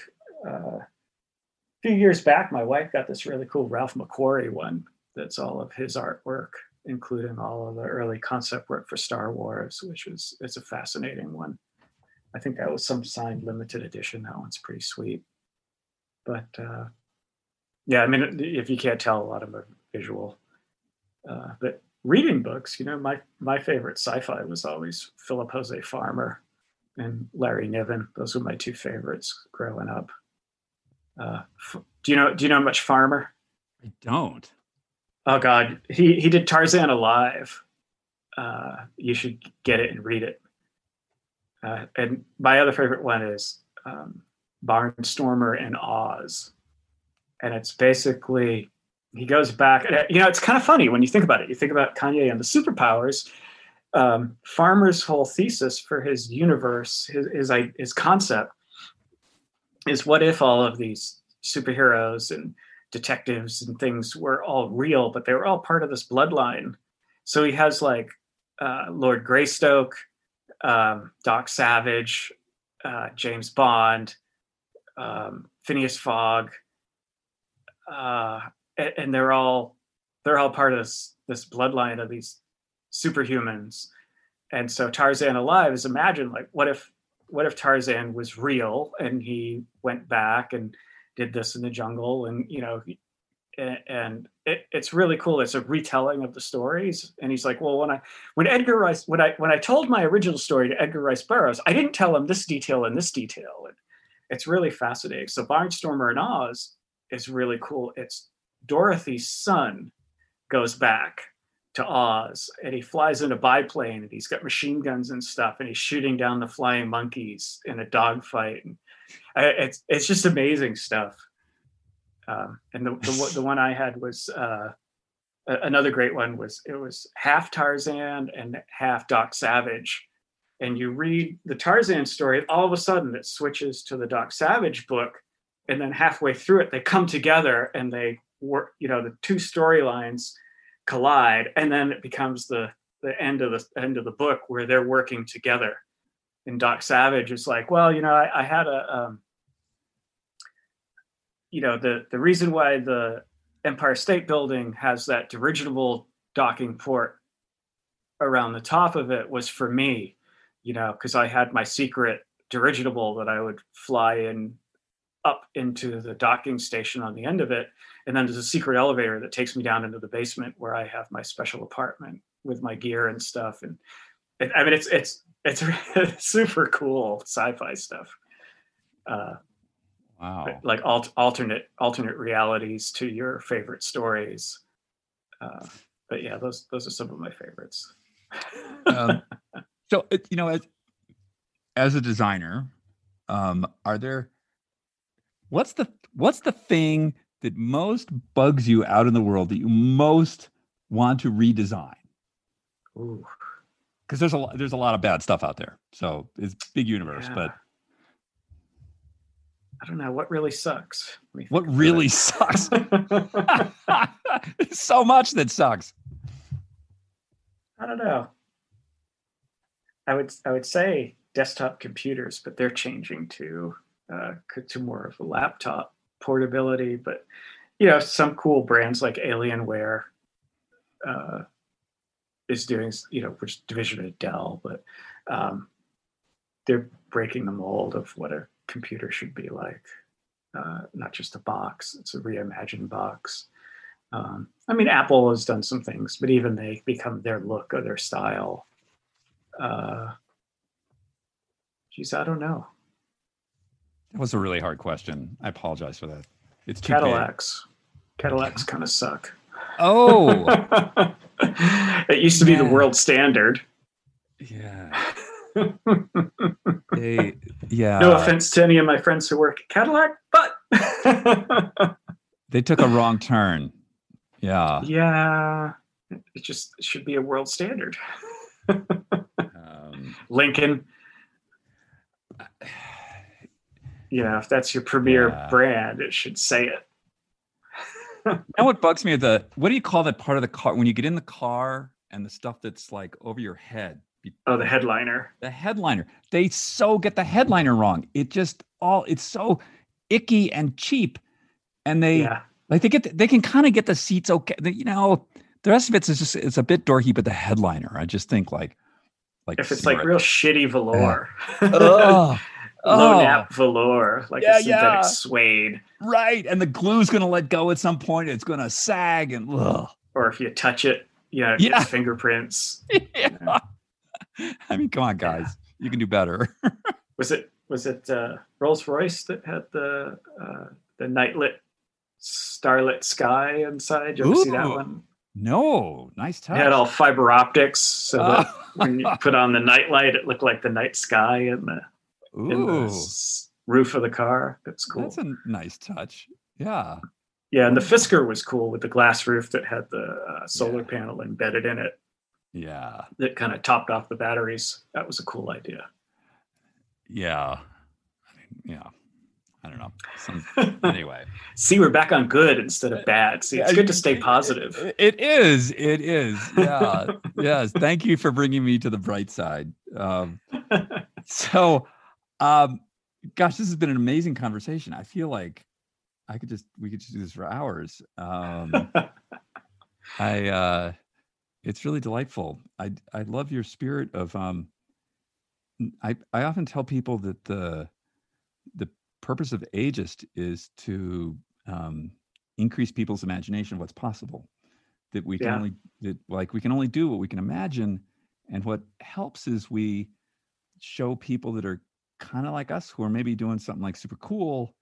Uh, a few years back, my wife got this really cool Ralph McQuarrie one that's all of his artwork, including all of the early concept work for Star Wars, which was it's a fascinating one. I think that was some signed limited edition. That one's pretty sweet. But uh, yeah, I mean, if you can't tell, a lot of them are visual. Uh, but reading books, you know, my my favorite sci-fi was always Philip Jose Farmer and Larry Niven. Those were my two favorites growing up. Uh, f- do you know Do you know much Farmer? I don't. Oh God, he he did Tarzan Alive. Uh, you should get it and read it. Uh, and my other favorite one is um, Barnstormer and Oz, and it's basically he goes back. You know, it's kind of funny when you think about it. You think about Kanye and the superpowers. Um, Farmer's whole thesis for his universe, his his his concept, is what if all of these superheroes and detectives and things were all real, but they were all part of this bloodline. So he has like uh, Lord Greystoke, um, Doc Savage, uh, James Bond, um, Phineas Fogg, uh, and, and they're all they're all part of this this bloodline of these superhumans. And so Tarzan Alive is imagine like what if what if Tarzan was real and he went back and did this in the jungle and you know and it, it's really cool. It's a retelling of the stories. And he's like well when i when edgar rice when i when i told my original story to edgar rice burroughs i didn't tell him this detail and this detail. And it's really fascinating. So barnstormer and oz is really cool. It's dorothy's son goes back to oz and he flies in a biplane and he's got machine guns and stuff and he's shooting down the flying monkeys in a dogfight. It's it's just amazing stuff. Um, and the, the the one I had was uh, another great one was it was half Tarzan and half Doc Savage, and you read the Tarzan story, all of a sudden it switches to the Doc Savage book, and then halfway through it they come together and they work. You know, the two storylines collide, and then it becomes the the end of the end of the book where they're working together and Doc Savage is like, well, you know, I, I had a, um, you know, the the reason why the Empire State Building has that dirigible docking port around the top of it was for me, you know, because I had my secret dirigible that I would fly in up into the docking station on the end of it, and then there's a secret elevator that takes me down into the basement where I have my special apartment with my gear and stuff, and it, I mean, it's it's it's super cool sci-fi stuff. Uh Wow. like alt- alternate alternate realities to your favorite stories. Uh but yeah those those are some of my favorites. Um, so you know, as as a designer, um, are there what's the what's the thing that most bugs you out in the world that you most want to redesign? Because there's a lot, there's a lot of bad stuff out there. So it's big universe, Yeah. but I don't know what really sucks. What really about sucks? so much that sucks. I don't know. I would I would say desktop computers, but they're changing to uh, to more of a laptop portability. But you know, some cool brands like Alienware uh, is doing you know which division of Dell, but um, they're breaking the mold of what a computer should be like. Uh, not just a box; it's a reimagined box. Um, I mean, Apple has done some things, but even they become their look or their style. Uh, geez, I don't know. That was a really hard question. I apologize for that. It's too big. Cadillacs, Cadillacs kind of suck. Oh, it used to be the world standard. yeah. They, yeah. no offense to any of my friends who work at Cadillac, but They took a wrong turn. Yeah. yeah, it just should be a world standard. Lincoln, you know, if that's your premier Yeah. brand, it should say it. and what bugs me? Is the what do you call that part of the car when you get in the car and the stuff that's like over your head? Oh, the headliner. the headliner. They so get the headliner wrong. It just all it's so icky and cheap, and they Yeah. like they get the, they can kind of get the seats okay. the- you know, the rest of it's just it's a bit dorky, but the headliner, I just think like like If it's like real shitty velour, Ugh. low Oh, nap velour, like Yeah, a synthetic yeah. suede, right, and the glue's gonna let go at some point. It's gonna sag and ugh. or if you touch it, you know, Yeah. fingerprints. yeah. I mean, come on, guys, you can do better. Was it was it uh, Rolls Royce that had the uh, the nightlit starlit sky inside? You ever see that one? No, nice It touch. had all fiber optics, so that Oh. when you put on the nightlight, it looked like the night sky in the in the roof of the car. That's cool. that's a nice touch. Yeah. Yeah, and the Fisker was cool with the glass roof that had the uh, solar Yeah. panel embedded in it Yeah. that kind of topped off the batteries. That was a cool idea. Yeah. I mean, yeah. I don't know. Some, anyway. See, we're back on good instead of bad. See, it's good to stay positive. It- it is. It is. Yeah. yes. Thank you for bringing me to the bright side. Um, so, um, gosh, this has been an amazing conversation. I feel like I could just, we could just do this for hours. Um, I, uh, it's really delightful. I, I love your spirit of, um, I, I often tell people that the, the purpose of ageist is to, um, increase people's imagination of what's possible that we can Yeah. only that like we can only do what we can imagine and what helps is we show people that are kind of like us who are maybe doing something like super cool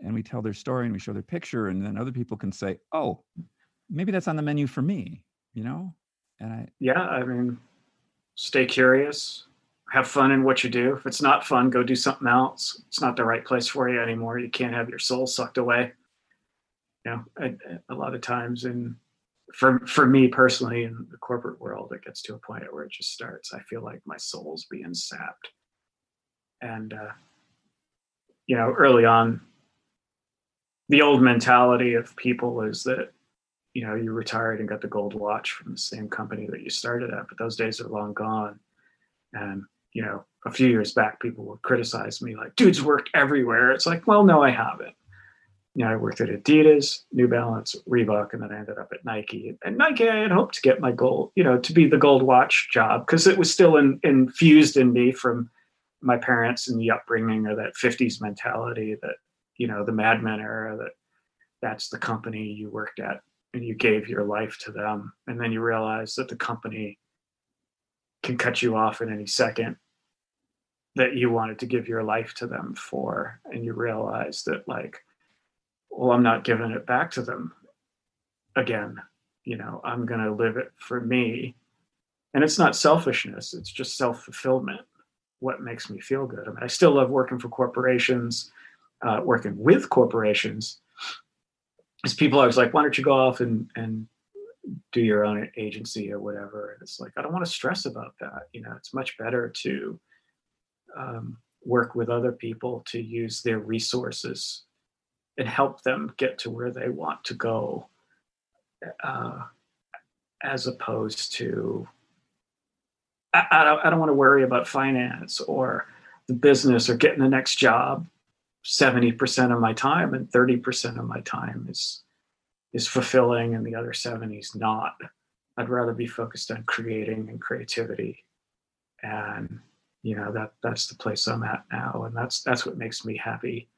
and we tell their story and we show their picture and then other people can say oh maybe that's on the menu for me you know and i yeah, I mean, stay curious, have fun in what you do. If it's not fun, go do something else. It's not the right place for you anymore. You can't have your soul sucked away. You know, a, a lot of times in for for me personally in the corporate world, it gets to a point where it just starts. I feel like my soul's being sapped, and uh, you know, early on, the old mentality of people is that you know you retired and got the gold watch from the same company that you started at but those days are long gone and you know a few years back people would criticize me like dude's worked everywhere. It's like well no i haven't. You know i worked at adidas new balance reebok and then i ended up at nike. And nike i had hoped to get my gold you know to be the gold watch job because it was still in, infused in me from my parents and the upbringing or that 50s mentality that you know the madmen era that that's the company you worked at and you gave your life to them. And then you realize that the company can cut you off at any second that you wanted to give your life to them for and you realize that like well i'm not giving it back to them again you know i'm going to live it for me and it's not selfishness it's just self-fulfillment what makes me feel good i mean i still love working for corporations uh, working with corporations is people always like, why don't you go off and and do your own agency or whatever. And it's like, I don't want to stress about that. You know, it's much better to um, work with other people to use their resources and help them get to where they want to go, uh, as opposed to, I, I, don't, I don't want to worry about finance or the business or getting the next job 70% of my time and 30% of my time is is fulfilling and the other 70 is not. I'd rather be focused on creating and creativity and you know that that's the place i'm at now and that's that's what makes me happy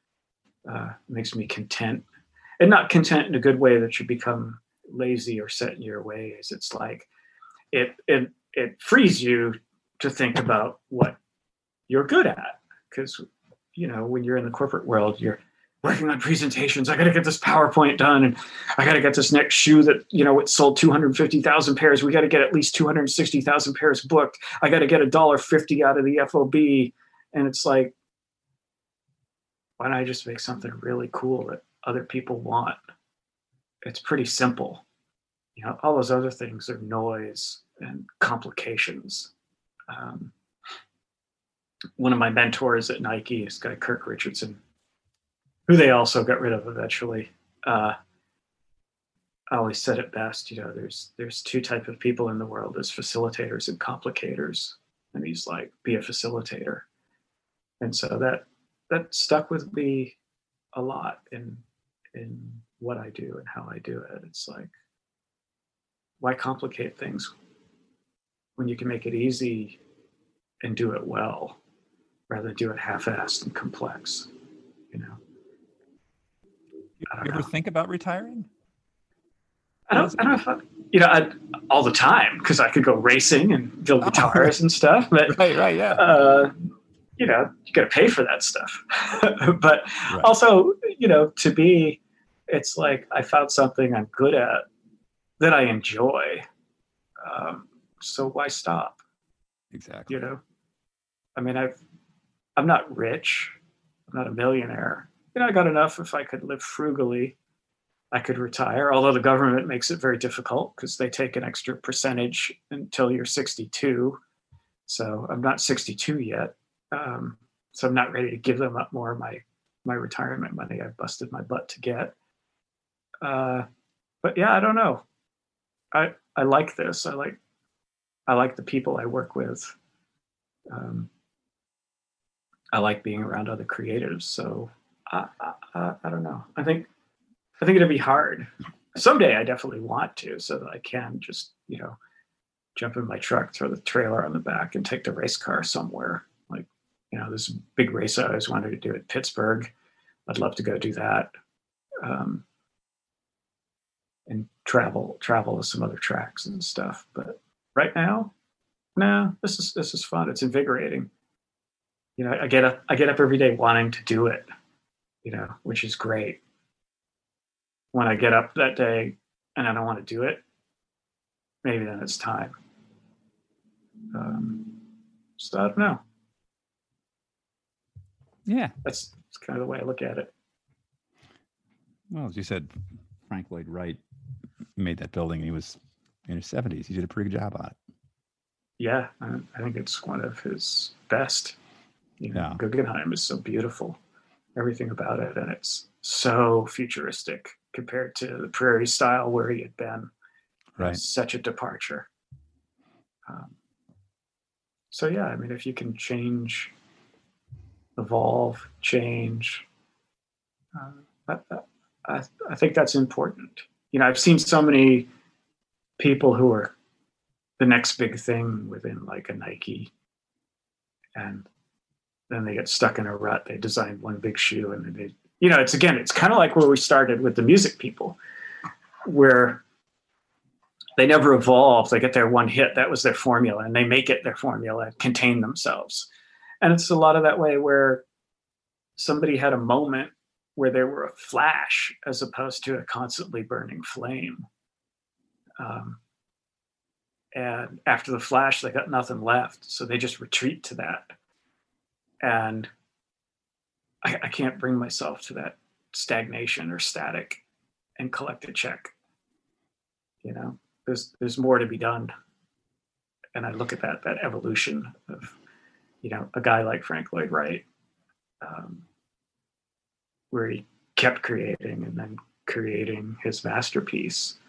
uh, makes me content. And not content in a good way that you become lazy or set in your ways. It's like it it it frees you to think about what you're good at because you know when you're in the corporate world you're working on presentations. I got to get this powerpoint done and i got to get this next shoe that you know it sold 250000 pairs. We got to get at least 260000 pairs booked. I got to get a dollar 50 out of the fob and it's like why don't i just make something really cool that other people want? It's pretty simple. You know all those other things are noise and complications. Um, one of my mentors at Nike, this guy Kirk Richardson, who they also got rid of eventually. Uh, I always said it best, you know, there's there's two type of people in the world. There's facilitators and complicators. And he's like, be a facilitator. And so that that stuck with me a lot in in what I do and how I do it. It's like, why complicate things when you can make it easy and do it well? rather than do it half-assed and complex. You know. You, ever know. think about retiring? I don't. I don't know if I, you know I, all the time because I could go racing and build oh, guitars and stuff. But right, right, yeah. Uh, you know, you got to pay for that stuff. but right. also, you know, to be, it's like I found something I'm good at that I enjoy. Um, so why stop? Exactly. You know, I mean, I've I'm not rich. I'm not a millionaire. You know, I got enough if I could live frugally. I could retire, although the government makes it very difficult because they take an extra percentage until you're 62. So I'm not 62 yet. Um, so I'm not ready to give them up more of my my retirement money I've busted my butt to get. Uh, but yeah, I don't know. I I like this. I like I like the people I work with. Um, I like being around other creatives. So I, I, I don't know. I think I think it'd be hard. Someday I definitely want to, so that I can just you know jump in my truck, throw the trailer on the back, and take the race car somewhere. Like you know, this big race I always wanted to do at Pittsburgh. I'd love to go do that. Um, and travel travel to some other tracks and stuff. But right now, no, this is this is fun. It's invigorating you know, I get up, I get up every day wanting to do it, you know, which is great. When I get up that day and I don't want to do it, maybe then it's time. Um, so I don't know. Yeah, that's, that's kind of the way I look at it. Well, as you said, Frank Lloyd Wright made that building. He was in his seventies. He did a pretty good job on it. Yeah, I think it's one of his best. You know, yeah. Guggenheim is so beautiful, everything about it, and it's so futuristic compared to the prairie style where he had been. Right, such a departure. Um, so yeah, I mean, if you can change, evolve, change, uh, I, I, I think that's important. You know, I've seen so many people who are the next big thing within like a Nike, and then they get stuck in a rut. They design one big shoe and they, you know, it's again, it's kind of like where we started with the music people, where they never evolve. They get their one hit, that was their formula, and they make it their formula, contain themselves. And it's a lot of that way where somebody had a moment where they were a flash as opposed to a constantly burning flame. Um, and after the flash, they got nothing left. So they just retreat to that and I, I can't bring myself to that stagnation or static and collect a check. You know, there's there's more to be done. And I look at that that evolution of, you know, a guy like Frank Lloyd Wright, um, where he kept creating and then creating his masterpiece,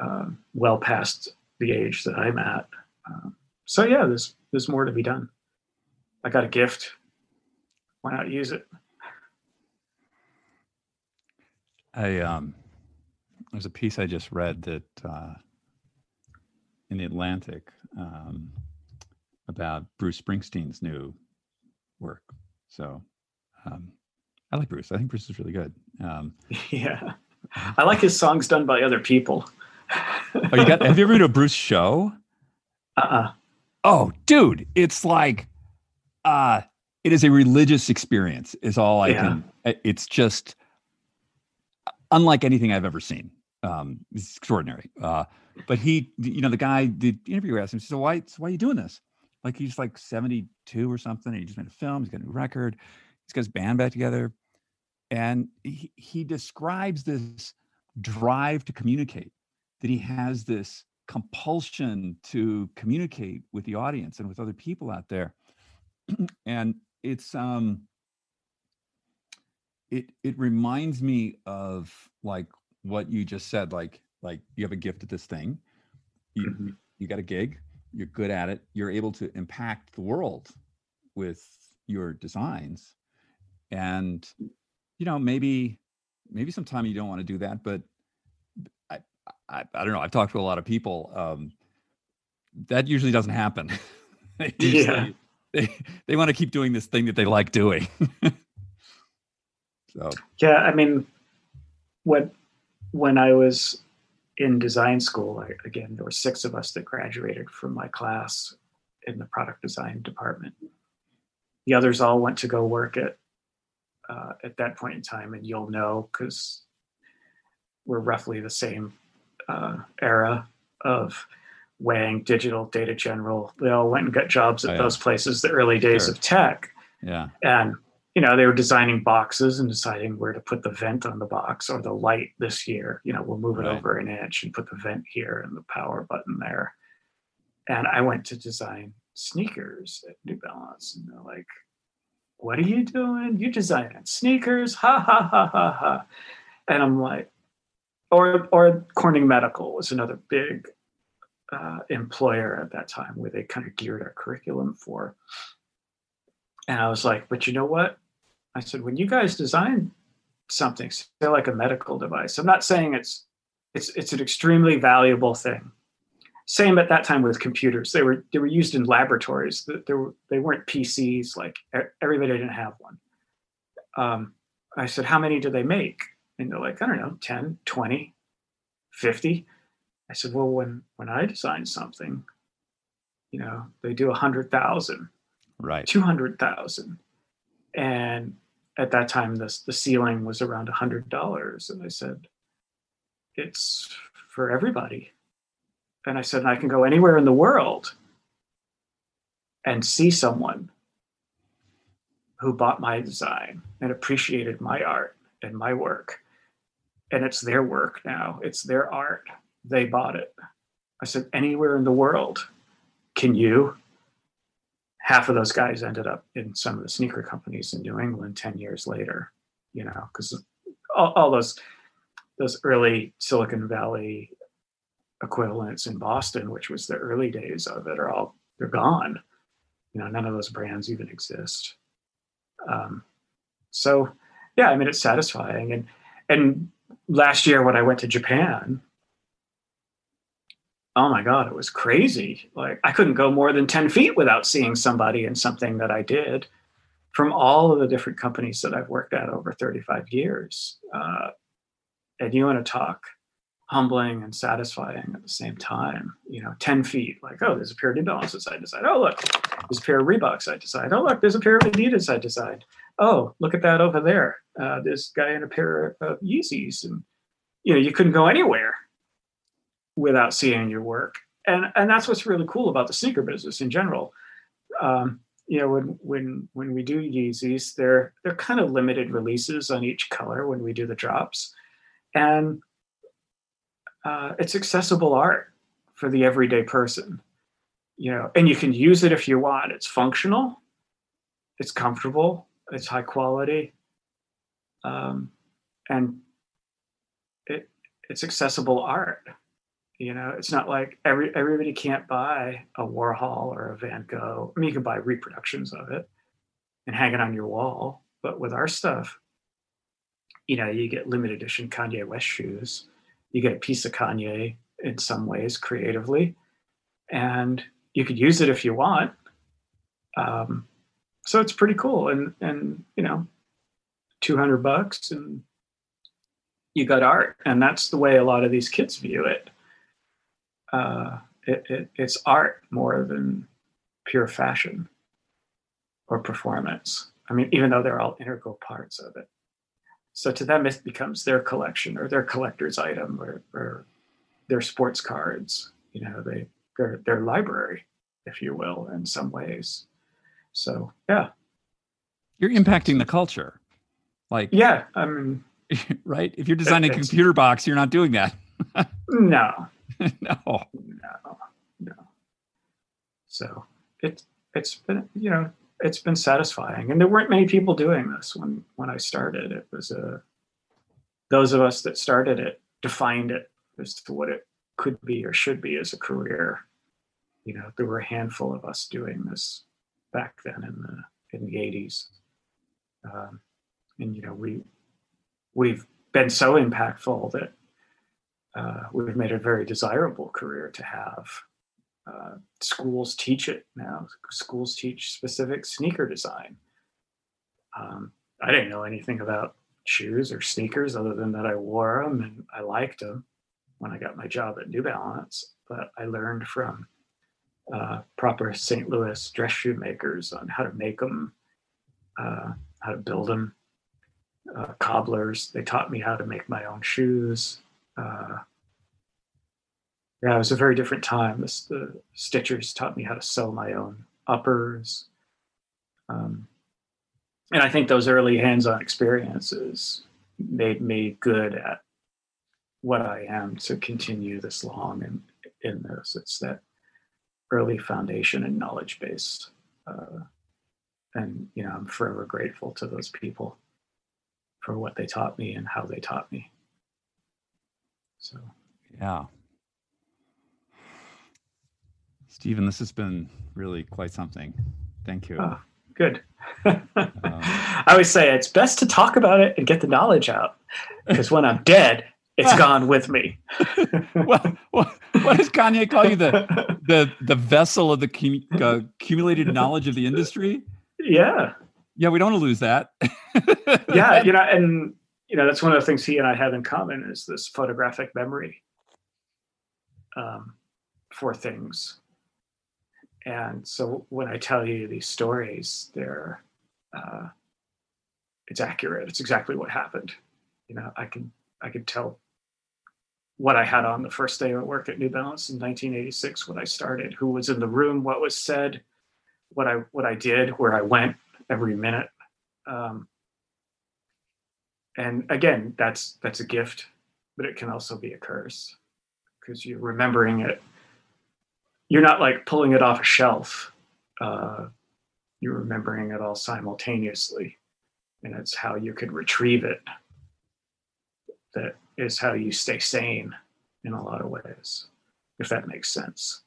um, well past the age that I'm at. Um, so yeah, there's there's more to be done. I got a gift. Why not use it? I um, there's a piece I just read that uh, in the Atlantic um, about Bruce Springsteen's new work. So um, I like Bruce. I think Bruce is really good. Um, yeah, I like his songs done by other people. oh, you got? Have you ever been to a Bruce show? Uh. Uh-uh. Oh, dude, it's like, uh, it is a religious experience. Is all I yeah. can. It's just unlike anything I've ever seen. Um, it's extraordinary. Uh, but he, you know, the guy did interview asked him, so why, so why are you doing this? Like he's like 72 or something. And he just made a film. He's got a new record. He's got his band back together. And he, he describes this drive to communicate, that he has this compulsion to communicate with the audience and with other people out there. And it's, um, it it reminds me of like what you just said like like you have a gift at this thing. You mm-hmm. you got a gig. You're good at it. You're able to impact the world with your designs. And you know maybe maybe sometime you don't want to do that but I, I i don't know. I've talked to a lot of people um that usually doesn't happen. Yeah. They they want to keep doing this thing that they like doing So yeah, I mean, when when I was in design school, I, again, there were six of us that graduated from my class in the product design department. The others all went to go work at uh, at that point in time, and you'll know because we're roughly the same uh, era of Wang, Digital, Data General. They all went and got jobs at oh, yeah. those places, the early days sure. of tech. Yeah. And you know, they were designing boxes and deciding where to put the vent on the box or the light this year. You know, we'll move it right. over an inch and put the vent here and the power button there. And I went to design sneakers at New Balance, and they're like, "What are you doing? You designing sneakers? Ha ha ha ha ha!" And I'm like, or or Corning Medical was another big uh, employer at that time where they kind of geared our curriculum for. And I was like, but you know what? I said, when you guys design something, say like a medical device, I'm not saying it's it's it's an extremely valuable thing. Same at that time with computers. They were they were used in laboratories. They were they weren't PCs. Like everybody didn't have one. Um, I said, how many do they make? And they're like, I don't know, 10, 20, 50. I said, well, when when I design something, you know, they do a hundred thousand, right, two hundred thousand, and at that time the, the ceiling was around a hundred dollars. And i said it's for everybody. And i said i can go anywhere in the world and see someone who bought my design and appreciated my art and my work. And it's their work now. It's their art they bought it i said anywhere in the world can you half of those guys ended up in some of the sneaker companies in New England 10 years later, you know, because all, all, those those early Silicon Valley equivalents in Boston, which was the early days of it, are all they're gone. You know, none of those brands even exist. Um, so yeah, I mean it's satisfying. And and last year when I went to Japan, oh my god it was crazy. Like i couldn't go more than 10 feet without seeing somebody in something that i did from all of the different companies that i've worked at over 35 years. Uh, and you want to talk humbling and satisfying at the same time you know 10 feet like oh there's a pair of new balances i decide oh look there's a pair of reeboks i decide oh look there's a pair of adidas i decide oh look at that over there. Uh, this guy in a pair of yeezys and you know you couldn't go anywhere without seeing your work. And and that's what's really cool about the sneaker business in general. Um, you know, when when when we do Yeezys, they're they're kind of limited releases on each color when we do the drops, and uh, it's accessible art for the everyday person you know and you can use it if you want it's functional it's comfortable it's high quality um, and it it's accessible art you know it's not like every everybody can't buy a warhol or a van gogh. I mean you can buy reproductions of it and hang it on your wall but with our stuff you know you get limited edition kanye west shoes. You get a piece of kanye in some ways creatively and you could use it if you want. Um, so it's pretty cool and and you know 200 bucks and you got art and that's the way a lot of these kids view it uh, it, it, it's art more than pure fashion or performance. I mean even though they're all integral parts of it. So to them it becomes their collection or their collector's item or, or their sports cards. You know they their their library if you will in some ways. So yeah. You're impacting the culture. Like yeah i mean right? If you're designing a computer box you're not doing that. No no. No no. So it it's been you know it's been satisfying. And there weren't many people doing this when when i started. It was a uh, those of us that started it defined it as to what it could be or should be as a career. You know there were a handful of us doing this back then in the in the 80s um, and you know we we've been so impactful that uh, we've made a very desirable career to have uh, schools teach it now schools teach specific sneaker design um, i didn't know anything about shoes or sneakers other than that i wore them and i liked them when i got my job at new balance but i learned from uh, proper St. Louis dress shoe makers on how to make them, uh, how to build them. Uh, cobblers, they taught me how to make my own shoes. Uh, yeah, it was a very different time. The stitchers taught me how to sew my own uppers. Um, and I think those early hands on experiences made me good at what I am to continue this long in, in this. It's that early foundation and knowledge base. Uh, and you know, I'm forever grateful to those people for what they taught me and how they taught me. So, yeah. Steven, this has been really quite something. Thank you. Oh, good. um, I always say it's best to talk about it and get the knowledge out because when I'm dead, it's gone with me. what, what, what, does Kanye call you? The the the vessel of the cum, uh, accumulated knowledge of the industry. Yeah. Yeah, we don't want to lose that. yeah, you know, and you know that's one of the things he and I have in common is this photographic memory um, for things. And so when I tell you these stories, they're uh, it's accurate. It's exactly what happened. You know, I can I can tell what I had on the first day of work at New Balance in 1986 when I started, who was in the room, what was said, what I what I did, where I went every minute. Um, and again, that's that's a gift, but it can also be a curse because you're remembering it. You're not like pulling it off a shelf. Uh, you're remembering it all simultaneously, and it's how you could retrieve it that is how you stay sane in a lot of ways, if that makes sense.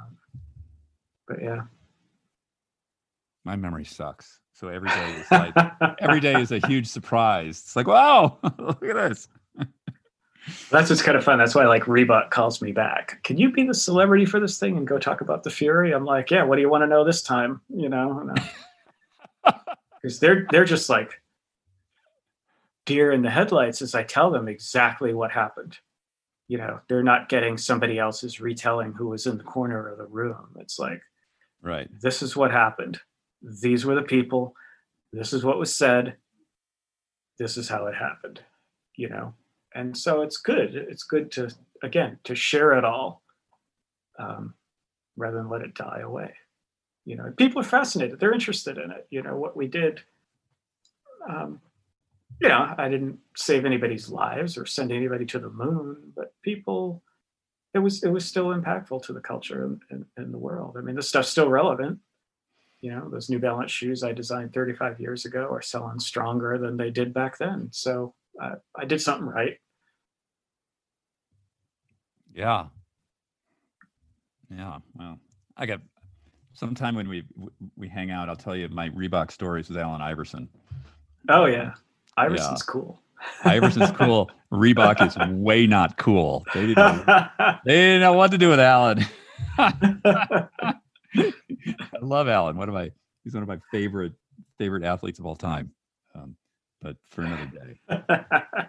Um, but yeah. My memory sucks. So every day is like every day is a huge surprise. It's like, wow, look at this. That's what's kind of fun. That's why like Reebok calls me back. Can you be the celebrity for this thing and go talk about the Fury? I'm like, yeah. What do you want to know this time? You know, because they're they're just like, deer in the headlights as I tell them exactly what happened. You know, they're not getting somebody else's retelling who was in the corner of the room. It's like, right, this is what happened. These were the people. This is what was said. This is how it happened. You know, and so it's good. It's good to again to share it all, um, rather than let it die away. You know, people are fascinated. They're interested in it. You know what we did. Um, you know, I didn't save anybody's lives or send anybody to the moon, but people, it was it was still impactful to the culture and, and, and the world. I mean, this stuff's still relevant. You know, those New Balance shoes I designed 35 years ago are selling stronger than they did back then. So uh, I did something right. Yeah. Yeah. Well, I got sometime when we we hang out, I'll tell you my Reebok stories with Allen Iverson. Oh yeah, Iverson's yeah. cool. Iverson's cool. Reebok is way not cool. They didn't, they didn't know what to do with Allen. I love Allen. One of my he's one of my favorite favorite athletes of all time. Um, but for another day.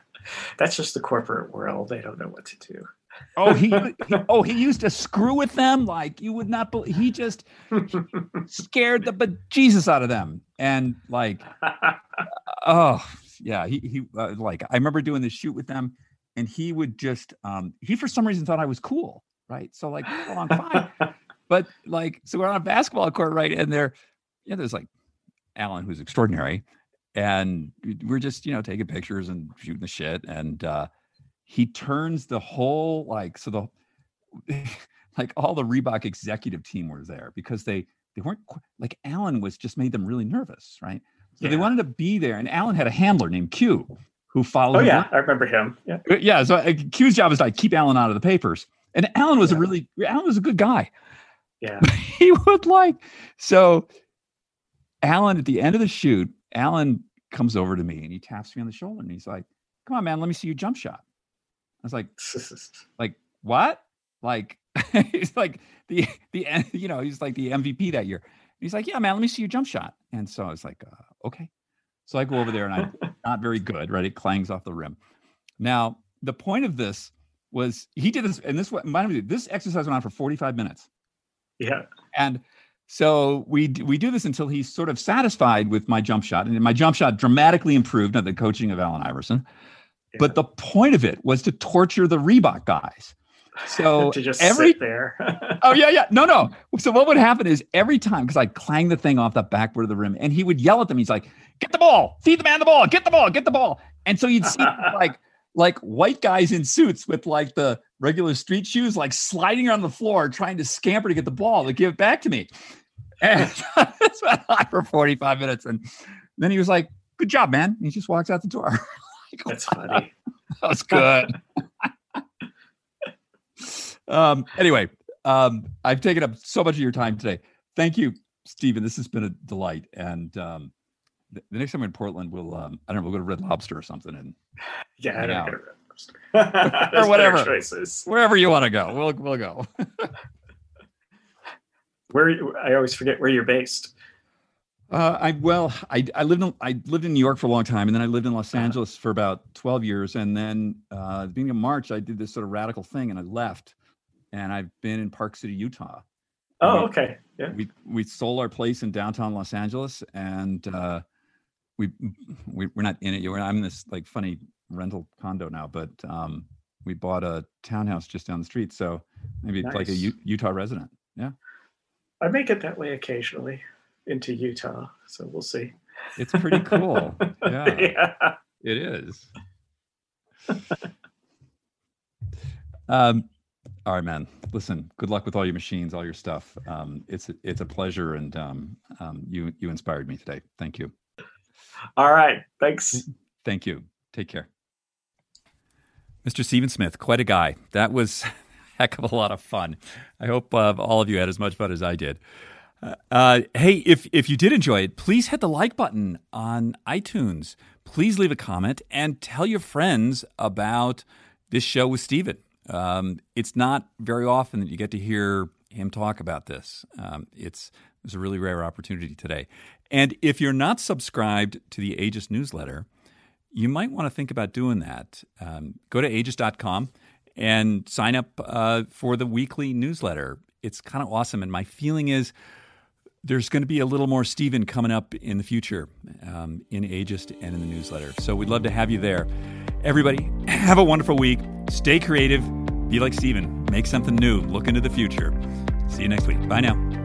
That's just the corporate world. They don't know what to do. oh, he, he, oh he used to screw with them like you would not believe. He just scared the bejesus out of them, and like, oh yeah, he he uh, like I remember doing the shoot with them, and he would just um he for some reason thought I was cool, right? So like we along fine, but like so we're on a basketball court, right? And there, yeah, there's like Allen who's extraordinary, and we're just you know taking pictures and shooting the shit, and uh he turns the whole like so the like all the Reebok executive team were there because they they weren't like Allen was just made them really nervous, right? So yeah. they wanted to be there, and Allen had a handler named Q who followed. Oh yeah, around. I remember him. Yeah, uh, yeah. So uh, Q's job is to like, keep Allen out of the papers, and Allen was yeah. a really Allen was a good guy. Yeah, he would like so. Allen, at the end of the shoot, Allen comes over to me and he taps me on the shoulder and he's like, "Come on, man, let me see your jump shot." I was like, like what? Like he's like the the you know he's like the MVP that year. He's like, yeah, man, let me see your jump shot. And so I was like, uh, okay. So I go over there and I'm not very good, right? It clangs off the rim. Now the point of this was he did this, and this this exercise went on for 45 minutes. Yeah. And so we we do this until he's sort of satisfied with my jump shot, and my jump shot dramatically improved under the coaching of Allen Iverson. But the point of it was to torture the Reebok guys. So to just every sit there. oh yeah, yeah. No, no. So what would happen is every time, because I'd clang the thing off the backboard of the rim, and he would yell at them. He's like, "Get the ball! Feed the man the ball! Get the ball! Get the ball!" And so you'd see like like white guys in suits with like the regular street shoes, like sliding around the floor, trying to scamper to get the ball to give it back to me. And that's went on for 45 minutes. And then he was like, Good job, man. And he just walks out the door. That's funny. that was good. um, anyway, um, I've taken up so much of your time today. Thank you, Steven. This has been a delight. And um, the, next time I'm in Portland, we'll um, I don't know, we'll go to Red Lobster or something. And yeah, I don't Red Lobster. or whatever choices. Wherever you want to go, we'll we'll go. where I always forget where you're based. Uh, I well, I I lived in I lived in New York for a long time, and then I lived in Los uh-huh. Angeles for about twelve years, and then uh, the beginning of March, I did this sort of radical thing, and I left, and I've been in Park City, Utah. Oh, we, okay, yeah. We we sold our place in downtown Los Angeles, and uh, we, we we're not in it yet. I'm in this like funny rental condo now, but um, we bought a townhouse just down the street, so maybe nice. like a U- Utah resident. Yeah, I make it that way occasionally into Utah. So we'll see. It's pretty cool. yeah, yeah. it is. um, all right, man. Listen, good luck with all your machines, all your stuff. Um, it's it's a pleasure, and um, um, you you inspired me today. Thank you. All right, thanks. Thank you. Take care. Mr. Steven Smith, quite a guy. That was a heck of a lot of fun. I hope uh, all of you had as much fun as I did. Uh, hey, if if you did enjoy it, please hit the like button on iTunes. Please leave a comment and tell your friends about this show with Steven. Um, it's not very often that you get to hear him talk about this. Um, it's it's a really rare opportunity today. And if you're not subscribed to the Aegis newsletter, you might want to think about doing that. Um, go to aegis.com and sign up uh, for the weekly newsletter. It's kind of awesome. And my feeling is there's going to be a little more Steven coming up in the future um, in Aegis and in the newsletter. So we'd love to have you there. Everybody, have a wonderful week. Stay creative. Be like Steven. Make something new. Look into the future. See you next week. Bye now.